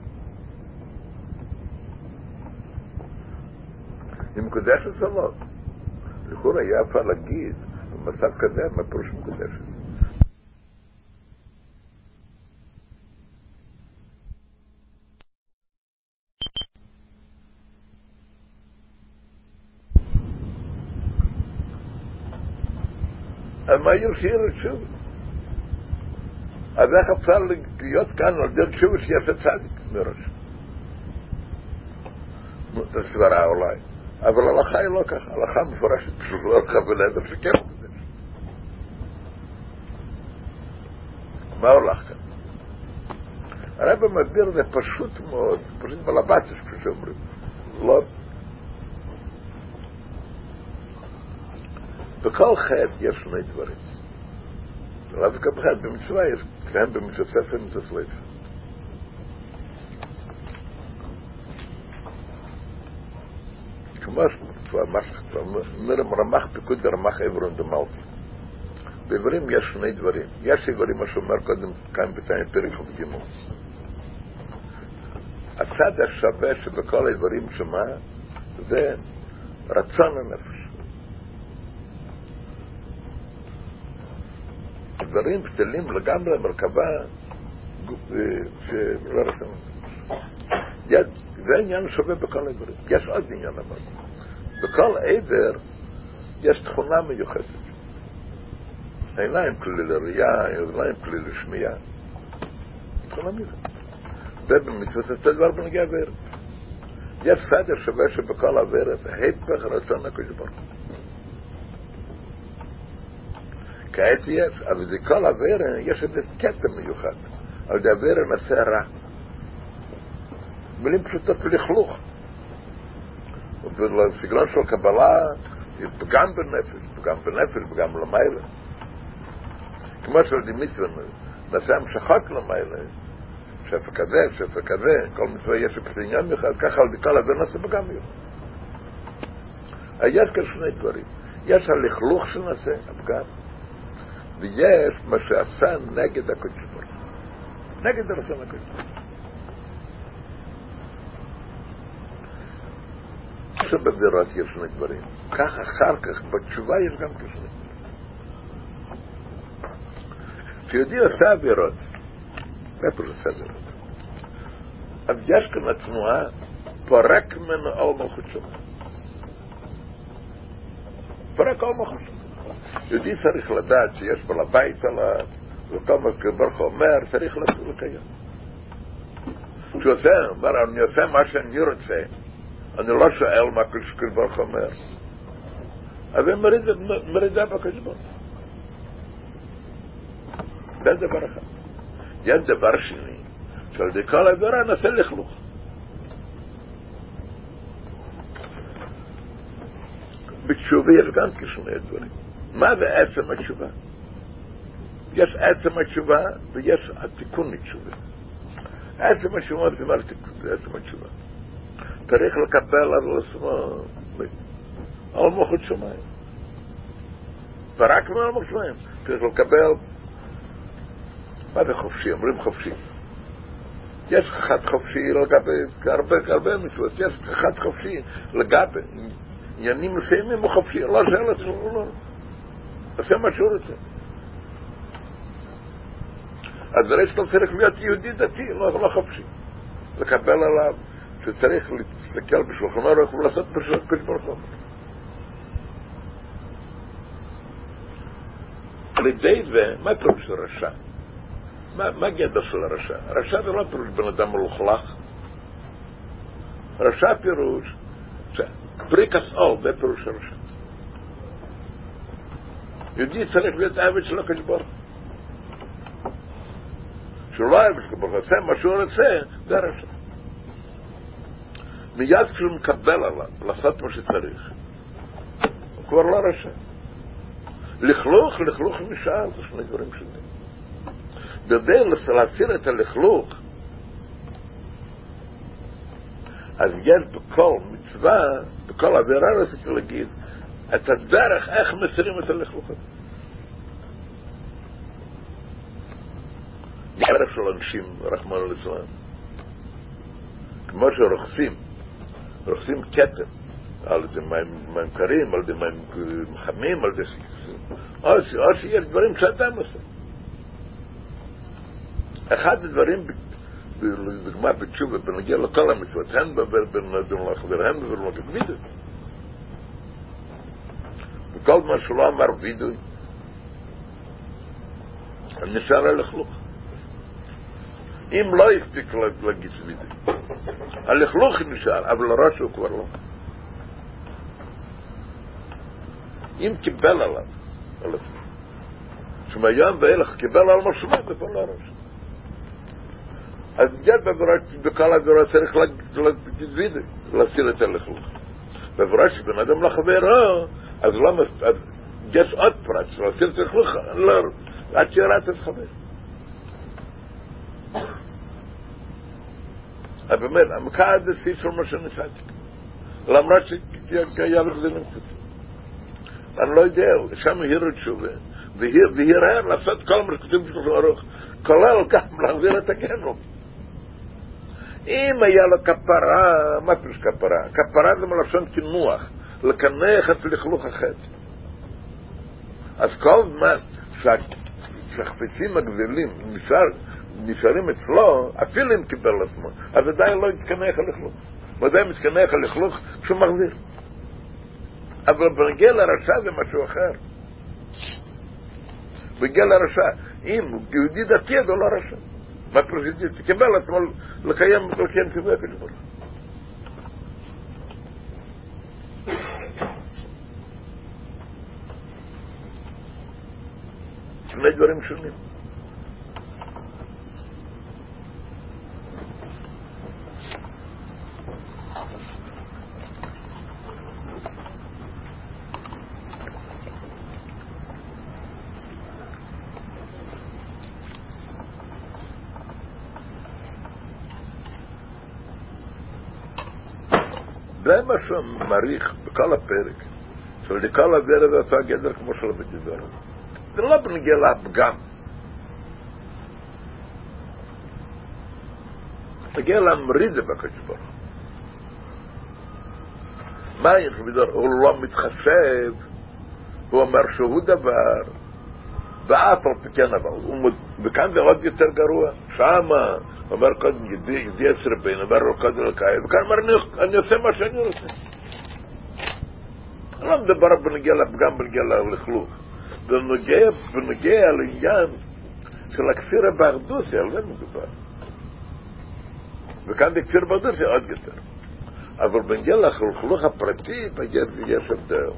[SPEAKER 1] היא מקודשת או לא? לכאורה היה אפשר להגיד, במצב כזה, מה פירוש מקודשת? מה יושיר שוב? אז איך אפשר להיות כאן על דרך שוב שיעשה צדיק מראש? זו סברה אולי. אבל הלכה היא לא ככה, הלכה מפורשת פשוט לא הלכה בנדר שכן מקודשת. מה הולך כאן? הרב מסביר זה פשוט מאוד, פשוט מלבטש, כפי שאומרים. לא... בכל חטא יש שני דברים. לאו דווקא בחטא, במצווה יש, כן, במצווה ספר מצווה כמו רמח בעברים יש שני דברים. יש עברים, מה שאומר קודם כאן בתנאי פרק כ"ג. הצד השווה שבכל העברים שמה זה רצון הנפש. דברים בטלים לגמרי מרכבה שלא רצון. זה עניין שווה בכל העברים. יש עוד עניין אמרנו. בכל עבר יש תכונה מיוחדת. להם כלי לראייה, להם כלי לשמיעה. תכונה מיוחדת. זה במצוות את הדבר בנגיע עברת. יש סדר שווה שבכל עברת, ההפך רצון הקדוש ברוך כעת יש, אבל זה כל עברת, יש איזה קטע מיוחד. אבל זה עברת נעשה רע. מילים פשוטות לכלוך. ובסגנון של קבלה, פגם בנפש, פגם בנפש, פגם למעלה. כמו של מצווה, נעשה המשכות למעלה, שפע כזה, שפע כזה, כל מצווה יש עניין אחד, ככה על בכל אוויר נעשה פגם מיוחד. יש כאן שני דברים. יש הלכלוך שנעשה, הפגם, ויש מה שעשה נגד הקודש ברוך נגד הרצון הקודש ברוך עכשיו בבירות יש שני דברים. כך אחר כך, בתשובה יש גם כשני דברים. כשיהודי עושה עבירות, איפה זה עושה עבירות? אז יש כאן התנועה, פורק ממנו על מלכות שמה. פורק על מלכות שמה. יהודי צריך לדעת שיש בעל הבית עליו, וכל מה שברוך אומר, צריך לקיים. כשהוא עושה, אומר, אני עושה מה שאני רוצה, אני לא שואל מה קדוש ברוך אומר. אבל מרידה בקדוש ברוך. זה דבר אחד. יש דבר שני, שעל ידי כל עבירה נעשה לכלוך. בתשובה יש גם כשני דברים. מה זה עצם התשובה? יש עצם התשובה ויש התיקון לתשובה. עצם התשובה זה מה תיקון, זה עצם התשובה. צריך לקבל על עצמו, על מוחות שמיים. ורק מעל מוחות שמיים. צריך לקבל, מה זה חופשי? אומרים חופשי. יש חד חופשי לגבי הרבה, הרבה מצוות, יש חד חופשי לגבי עניינים מסוימים הוא חופשי, לא שואל את זה, לא. עושה מה שהוא רוצה. אז ברגע שאתה צריך להיות יהודי דתי, לא, לא חופשי. לקבל עליו שצריך להסתכל בשולחן ערוך ולעשות פרשת פרשת על ידי זה, מה פירוש רשע? מה, גדר של הרשע? רשע זה לא פירוש בן אדם מלוכלך. רשע פירוש פריקס אול, זה פירוש הרשע. יהודי צריך להיות עבד של הקדוש שהוא לא עבד של הקדוש ברוך עושה מה שהוא רוצה, זה הרשע. מיד כשהוא מקבל עליו לעשות מה שצריך, הוא כבר לא רשע. לכלוך, לכלוך נשאר, זה שני דברים שונים. כדי להסיר את הלכלוך, אז יש בכל מצווה, בכל עבירה רציתי להגיד, את הדרך איך מסירים את הלכלוך הזה. דרך של אנשים, רחמנו ליצלן. כמו שרוחסים, רוחסים כתר, על ידי מים קרים, על ידי מים חמים, על ידי... או שיש דברים שאדם עושה. אחד הדברים לדוגמה בתשובה, בנגיע לכל המצוות, הן בין אדם לחבר, הן בבין לא וידוי. וכל מה שלא אמר וידוי, נשאר הלכלוך. אם לא הספיק להגיד וידוי, הלכלוך נשאר, אבל הראש הוא כבר לא. אם קיבל עליו, על עצמו, שמהיום ואילך קיבל על משמע, זה כבר לא הראש. אז בעבירות, בכל עבירות צריך להגיד וידוי, להסיר את הלכלוך. בעבירות שבן אדם לחברו, אז למה, יש עוד פרט, להסיר את הלכלוך, לא, עד את חבר. אבל באמת, המכה עד הסעיף של מה שנצאתי. למרות שהיה לו גדולים קצת. אני לא יודע, שם הירו תשובה, והירר לעשות כל מה שכתוב בשביל ארוך, כולל גם להחזיר את הגנום. אם היה לו כפרה, מה פירוש כפרה? כפרה זה מלשון קינוח, לקנח את לכלוך החטא. אז כל זמן שהחפצים הגדולים נשאר, נשארים אצלו, אפילו אם קיבל עצמו, אז עדיין לא יתקנח הלכלוך. ודאי מתקנח הלכלוך כשהוא מחזיר. אבל בנגיע לרשע זה משהו אחר. בנגיע לרשע, אם הוא יהודי דתי, אז הוא לא רשע. מה פירוש תקבל עצמו לקיים, לקיים ציווי הקדוש ברוך שני דברים שונים. זה מה שמעריך בכל הפרק, שלכל הדרך זה אותו גדר כמו של הבדידור. זה לא בנגיע לפגם. נגיע למרידה בקדוש ברוך מה יש בדידור? הוא לא מתחשב, הוא אומר שהוא דבר, ואף על פי כן אבל, וכאן זה עוד יותר גרוע, שמה אומר קודם ידי עשר בין, אומר לו קודם לקיים, וכאן אומר אני עושה מה שאני רוצה. אני לא מדבר בנגיע לפגם, בנגיע ללכלוך. בנגיע, בנגיע לעניין של הכפירה בארדוסיה, על זה מדובר. וכאן בכפיר בארדוסיה עוד יותר. אבל בנגיע ללכלוך הפרטי, יש הבדל.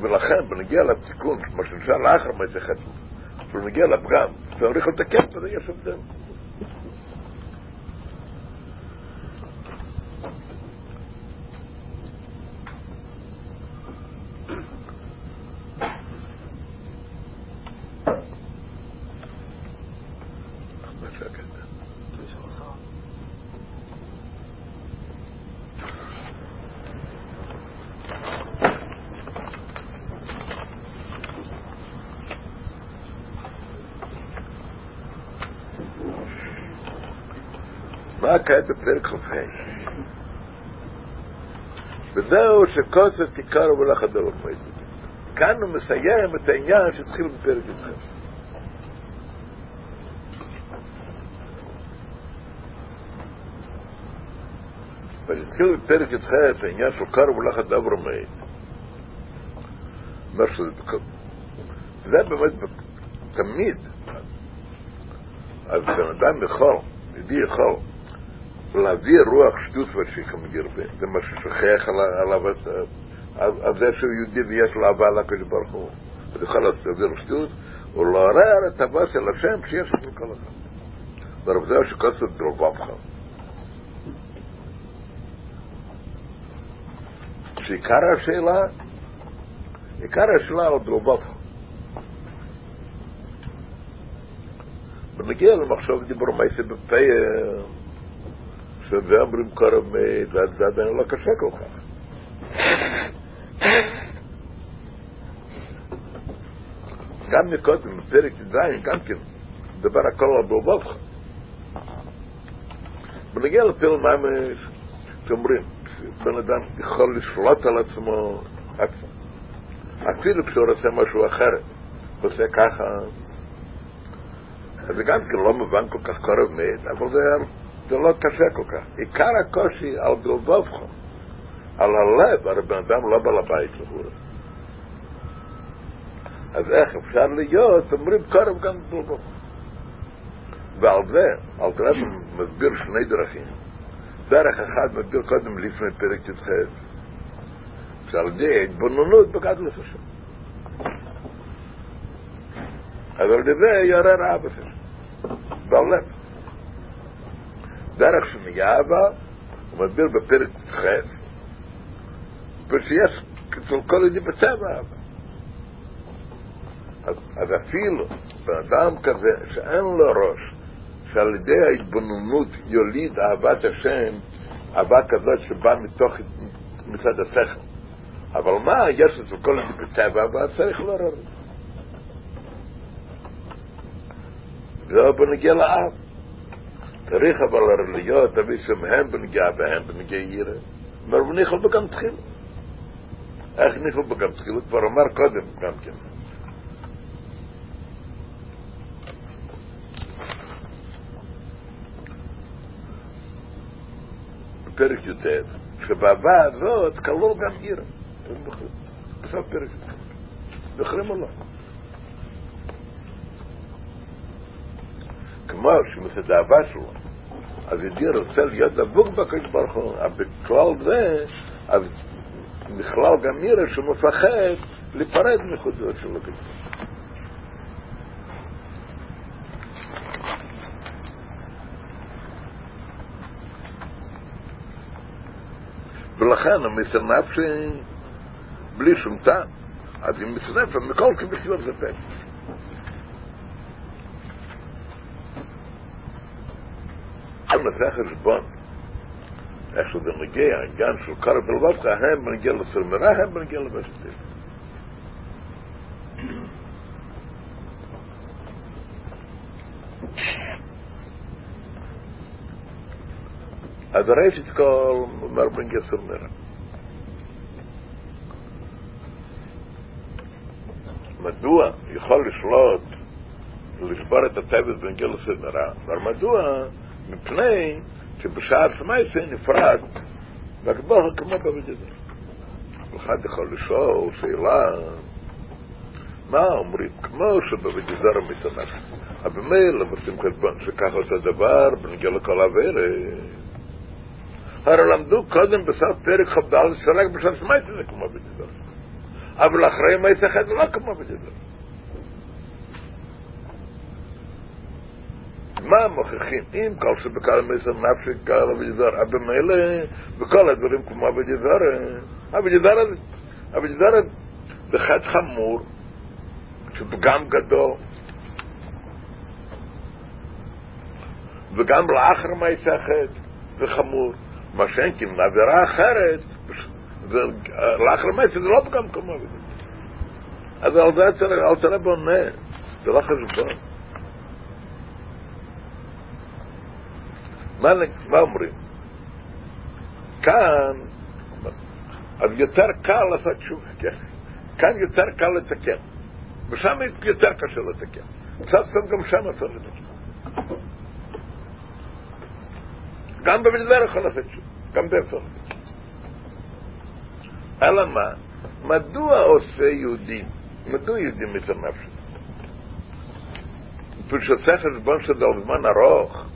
[SPEAKER 1] ולכן, בנגיע לתיקון, מה שנשאר לאחר מה זה חטא, מגיע לפגם, צריך לתקן, וזה יש הבדל. מה כעת בפרק כ"ה? וזהו שקוצר תיקר ולך הדרך מועצת. כאן הוא מסיים את העניין שהתחיל בפרק י"ח. והתחיל בפרק י"ח העניין של קר ולך הדבר מועצת. אומר שזה זה באמת תמיד אז בן אדם יכול, ידי יכול להביא רוח שטות ושיקם גרבה, זה מה ששכח עליו על זה שהוא יהודי ויש לו אהבה לקדוש ברוך הוא. הוא יכול להביא שטות ולעורר את אהבה של השם שיש לנו כל אחד. ורב זהו שכוסף דרובבך. שעיקר השאלה, עיקר השאלה הוא דרובבך. ונגיע למחשוב דיבור מייסי בפה קורב מת, וזה עדיין לא קשה כל כך. גם מקודם, בפרק ט"ז, גם כן, דבר הכל על בובובך. ונגיע לפיל ממש, שאומרים, בן אדם יכול לשלוט על עצמו, אפילו כשהוא עושה משהו אחר, עושה ככה, אז זה גם כן לא מובן כל כך קרוב מת, אבל זה, זה לא קשה כל כך. עיקר הקושי על גלבובך, על הלב, הרי בן אדם לא בעל הבית לחור. אז איך אפשר להיות, אומרים קרוב גם גלבובך. ועל זה, על תראה מסביר שני דרכים. דרך אחד מסביר קודם לפני פרק י"ח, שעל ידי התבוננות בגדלת השם. אבל זה יעורר שלו. בלב. דרך שמייאבה, הוא מסביר בפרק ח' ושיש אצל כל ידי בטבע אהבה. אז, אפילו באדם כזה שאין לו ראש, שעל ידי ההתבוננות יוליד אהבת השם, אהבה כזאת שבאה מתוך, מצד השכל. אבל מה, יש אצל כל ידי בטבע אהבה, צריך לעורר את זה. זה בנגיע לאב. צריך אבל להיות אבי שמהם בנגיע בהם בנגיע ירא. אומר, וניחל בגם תחיל. איך ניחל בגם תחיל? הוא כבר אמר קודם גם כן. בפרק י"ט, שבאהבה הזאת כלול גם עיר. בסוף פרק י"ט. זוכרים או לא? כמו שמסד האהבה שלו, אז ידי רוצה להיות דבוק בקדוש ברוך הוא, אבל בכלל זה, אז בכלל גם נראה שהוא מפחד להיפרד מחודות של הקדוש ולכן המסנף בלי שום טעם, אז אם מסנף, מכל כבסיור זה פסח. גם לפי חשבון, איך שזה מגיע, העניין של קרב בלבבך, הם מגיע לסרמרה, הם מגיע לבשתים. אז ראשית כל, אומר בן סרמרה. מדוע יכול לשלוט, לשבור את הטבע בין גיל לסרמרה? אבל מדוע מפני שבשעת סמייסה נפרד והקדוש כמו בבדידה. אחד יכול לשאול שאלה מה אומרים? כמו שבבדידה מתנ"ך. אבל מילא עושים חשבון שככה אותו דבר בנגיע לכל עבירה. הרי למדו קודם בסוף פרק כ"ד שרק בשעת סמייסה זה כמו בדידה. אבל אחרי מייסה חד זה לא כמו בדידה. מה מוכיחים? אם כל שבקל מסר נפשי קל אבל במילא בכל הדברים כמו זר, עבד זר זה חטא חמור, שפגם גדול, וגם לאחר מה יצחת זה חמור. מה שאין כי מעבירה אחרת, לאחר מה זה לא פגם כמו עבד. אז על זה על זה בונה, זה לא חשבון. מה, אומרים? כאן, אז יותר קל לעשות תשובה, כן. כאן יותר קל לתקן, ושם יותר קשה לתקן. קצת סוף גם שם אפשר לתקן. גם בבלבר יכול לעשות תשובה, גם באפשר לתקן. אלא מה? מדוע עושה יהודים? מדוע יהודים מצר נפשי? בשביל שעושה חשבון שזה על זמן ארוך,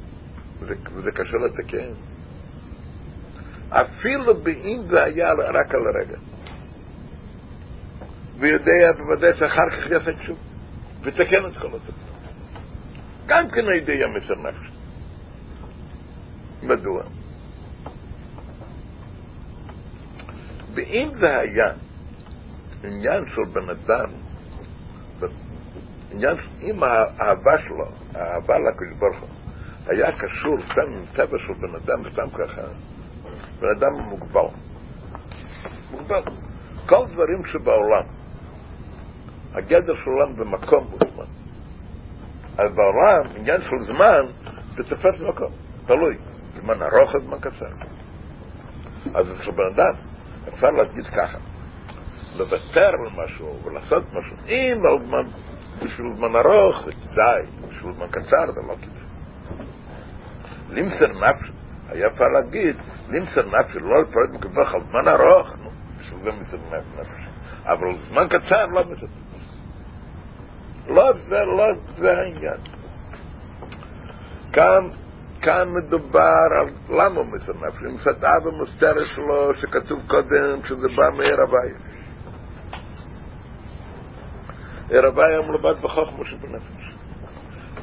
[SPEAKER 1] וזה קשה לתקן. אפילו באם זה היה רק על הרגע. ויודע בוודאי שאחר כך יעשה תשוב, ותקן את כל התקן. גם כן הידיעה מסר נפש. מדוע? ואם זה היה עניין של בן אדם, עניין, אם האהבה שלו, האהבה לקדוש ברוך הוא, היה קשור סתם עם טבע של בן אדם, סתם ככה, בן אדם מוגבל. מוגבל. כל דברים שבעולם, הגדר של עולם במקום הוא זמן. אז בעולם, עניין של זמן, זה תופס מקום, תלוי. זמן ארוך או זמן קצר. אז אצל בן אדם, אפשר להגיד ככה, לוותר על משהו ולעשות משהו, אם על זמן, בשביל זמן ארוך, די, בשביל זמן קצר זה לא כדאי. לימסר נפש, היה אפשר להגיד, לימסר נפש, לא לפרט מקבח על זמן ארוך, נו, בשביל זה מסר נפש. אבל זמן קצר לא מסר לא זה, לא זה העניין. כאן, כאן מדובר על למה הוא מסר נפש, עם סדעה ומוסתרת שלו, שכתוב קודם שזה בא מעיר הבית. עיר הבית מלבד בחוכמה שבנפש.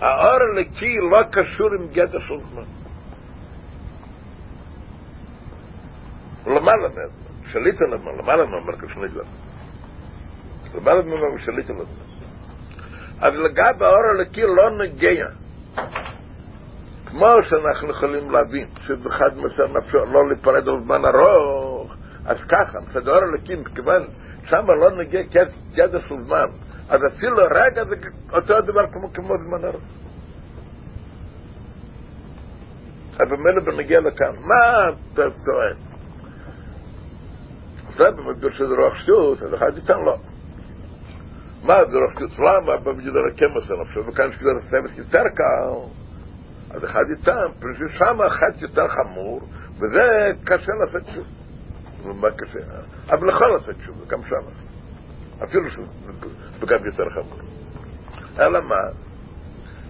[SPEAKER 1] האור הלקי לא קשור עם גדר של זמן. למעלה מהם, שליט עליהם, למעלה מהם, אומר כשנית להם. למעלה מהם שליט עליהם. אז לגבי האור הלקי לא נגיע. כמו שאנחנו יכולים להבין, שבאחד מסר נפשו לא להיפרד על זמן ארוך, אז ככה, מצד האור הלקי, מכיוון שם לא נגיע גדר של זמן, אז אפילו רגע זה אותו דבר כמו כמו זמן ארוך. אבל ממילא בנגיע לכאן, מה אתה טוען? זה במקדוש של רוח שטות, אז אחד ייתן לו. מה זה רוח שטות? למה בבג'דר הקמס הנפשו, וכאן שגדר הסתמס יותר קל, אז אחד ייתן, פשוט שם אחד יותר חמור, וזה קשה לעשות שוב. ומה קשה? אבל יכול לעשות שוב, גם שם. אפילו שזה גם יותר חמור. אלא מה?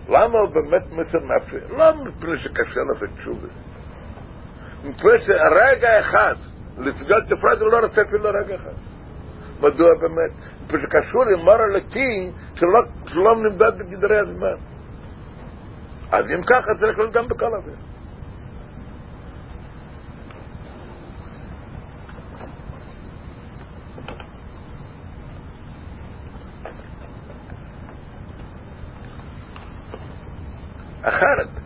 [SPEAKER 1] למה הוא באמת מסר נפשי? לא מפני שקשה לעשות תשובה. מפני שהרגע אחד, לסגל תפרד הוא לא רוצה אפילו רגע אחד. מדוע באמת? שקשור עם מור הלקי שלא, שלא נמדד בגדרי הזמן. אז אם ככה צריך להיות גם בכל אוויר. אחרת.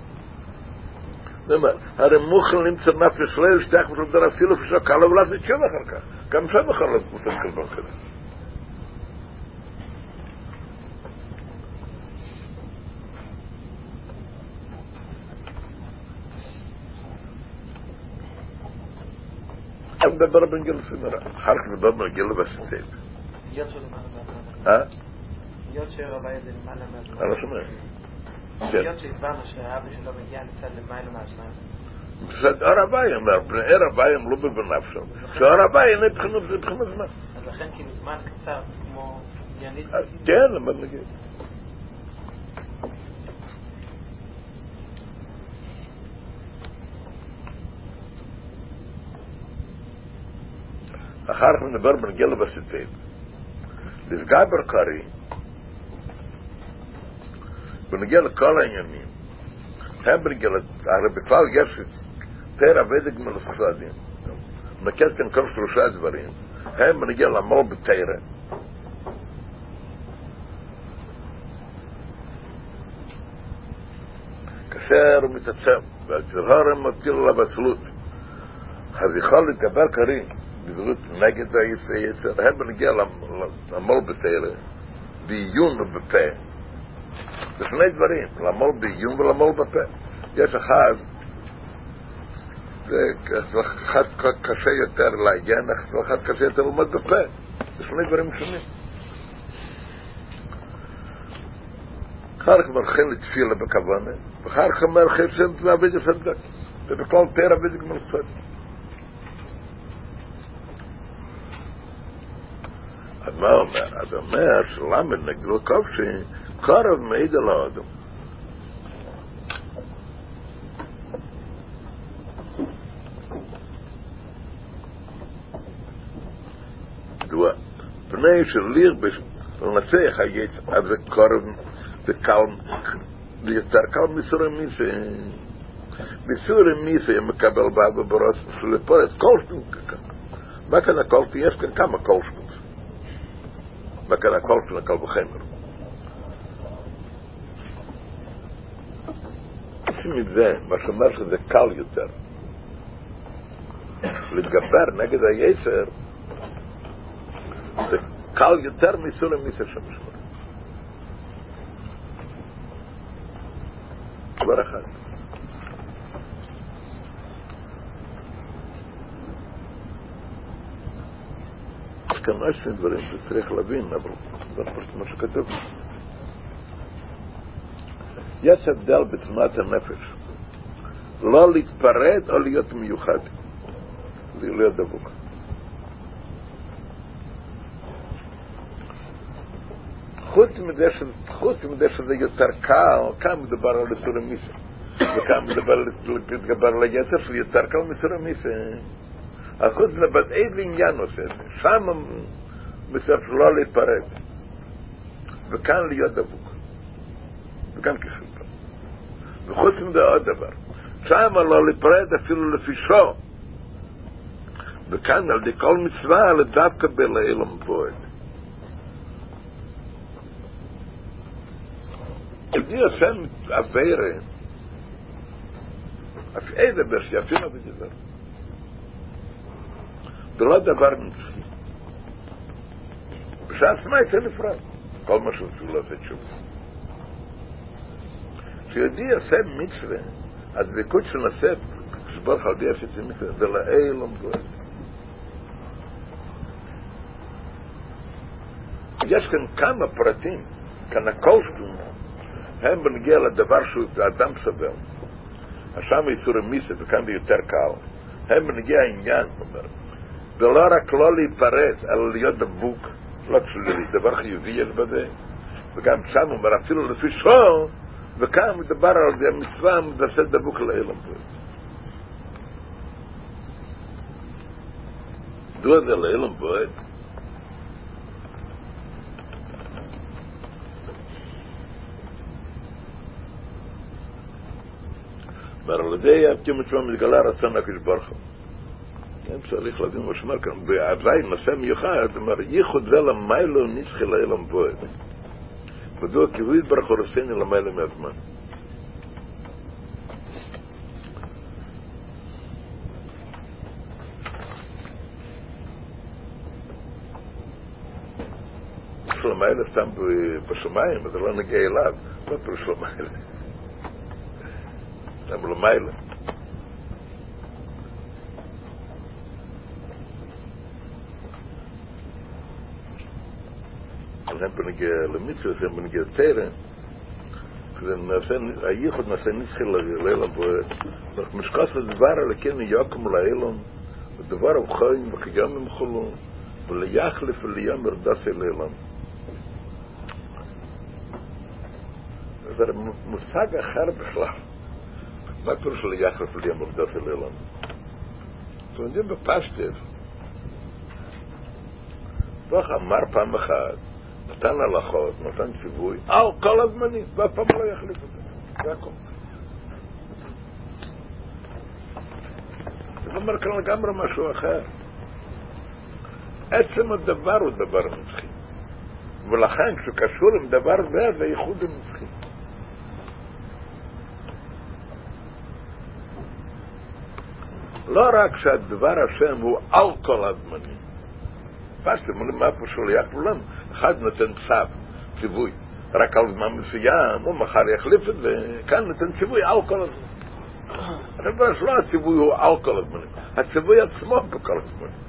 [SPEAKER 1] הרי מוכן למצוא נפש לא ישתח ושלדר אפילו פשוט קל לו ולעשות שוב אחר כך. גם שם יכול לעשות מוסר קלבון כזה. אני מדבר בנגיל סמרה, אחר כך.
[SPEAKER 2] יוד שלו מעלה
[SPEAKER 1] אה?
[SPEAKER 2] יוד שרבה זה למעלה מהזמן.
[SPEAKER 1] אני לא שומע. כן.
[SPEAKER 2] יוד שהסברנו שהאבא שלו מגיע מצד למעלה מהשניים.
[SPEAKER 1] בסד אור הבאי אומר, בני ער הבאי הם לא הבאי אין בחינות זה בחינות זמן.
[SPEAKER 2] אז לכן כאילו זמן קצר, כמו עניינית,
[SPEAKER 1] אז כן, למה נגיד? אחר כך נדבר בנגיע לבסיסים. לסגבר קרי, בנגיע לכל העניינים, הם בנגיע, הרי בכלל יש תרא ודג מלסחסדים. נקד כאן כל שלושה דברים. הם בנגיע למול בתרא. כאשר הוא מתעצם, והצרהורם מטיל עליו עצלות, אז יכול להתגבר קרים, בזלות נגד היצר, הם בנגיע למול בתרא, בעיון ובפה. זה שני דברים, למול בעיון ולמול בפה. יש אחד, זה אחד קשה יותר לעיין, אחד קשה יותר ללמוד בפה. זה שני דברים שונים. אחר כך מרחים לתפילה בכוונה, ואחר כך מרחים שם לעבוד יפדק. ובכל תר עבוד גמל צדק. אז מה אומר? אז אומר שלמד נגדו כובשי, קרב מעיד על האדם. דו פני של ליר לנצח היצר, אז זה קרב וקל, ויותר קל מסורי מיסה. מסורי מיסה מקבל בעד בברוס שלפורס קולשטון. מה כאן הקולשטון? יש כאן כמה קולשטון. מה כאן הקולשטון הקל וחמר. מזה, מה שאומר שזה קל יותר. להתגבר נגד היצר זה קל יותר מסולם מיסר שמשמור. דבר אחד. יש כאן דברים שצריך להבין, אבל זה מה שכתוב. יש הבדל בתמונת הנפש. לא להתפרד או להיות מיוחד. להיות דבוק. חוץ מזה, ש... חוץ מזה שזה יותר קל, כאן מדובר על איסור המיסה. וכאן מדובר על היתר שזה יותר קל מאיסור המיסה. אז חוץ מזה, איזה עניין עושה את זה? שם מצב לא להיפרד. וכאן להיות דבוק. וכאן כחלקה. וחוץ מזה עוד דבר. שם לא להיפרד אפילו לפי שור. וכאן על די כל מצווה לדווקא בלעילם בועד. די השם אביירה, אף איזה ברשי, אפילו בגזר. זה לא דבר נצחי. בשעצמה יצא נפרד. כל מה שעשו לעשות שוב. כשיהודי עושה מצווה, הדבקות של נעשית, כשברוך על די עשית מצווה, זה לאילום בועד. יש כאן כמה פרטים, כאן הכל שלנו, הם בנגיע לדבר שהוא אדם סבל. שם יצור המיסה, וכאן זה יותר קל. הם בנגיע העניין, אומר. ולא רק לא להיפרד, אלא להיות דבוק, לא כשזה דבר חיובי יש בזה, וגם שם אומר, אפילו לפי שור, וכאן מדבר על זה מצווה, מדרסה דבוק לאילם פה. דו זה לאילם בועד. אומר, על ידי הפתיום עצמו מתגלה רצון הקדוש ברוך הוא. כן, צריך להבין מה שאומר כאן, והווי נושא מיוחד, אומר, ייחוד זה נצחי לאילם בועד. מדוע כי הוא יתברך הורסני למיילו מהזמן. שלומיילה סתם בשמיים, אז לא נגיע אליו, לא פירוש שלומיילה. סתם למיילה. ze hebben een keer limiet ze hebben een keer teren dan dan hij hoort maar zijn niet heel heel heel op maar het moskas het waar al kennen Jacob Leilon. Het waar op gaan we gaan we hem hoor wil je akhlif de jammer dat נתן הלכות, נתן ציווי, אה, הוא כל הזמנית, ואף פעם לא יחליף אותו. זה הכל. זה לא אומר כאן לגמרי משהו אחר. עצם הדבר הוא דבר נצחי. ולכן כשהוא קשור עם דבר זה, זה ייחוד הנצחי. לא רק שהדבר השם הוא על כל הזמנים, פסתם, מה פה שולח כולם? אחד נותן צו, ציווי, רק על זמן מסוים, הוא מחר יחליף את זה, כאן נותן ציווי על כל הזמן. הדבר שלא הציווי הוא על כל הזמנים, הציווי עצמו בכל הזמנים.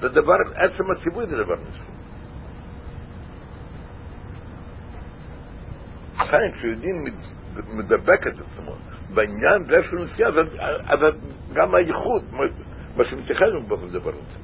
[SPEAKER 1] זה דבר, עצם הציווי זה דבר ניסי. לכן כשיודעים מדבק את עצמו בעניין זה של נסיעה, אז גם הייחוד, מה שמתייחד בדבר הזה.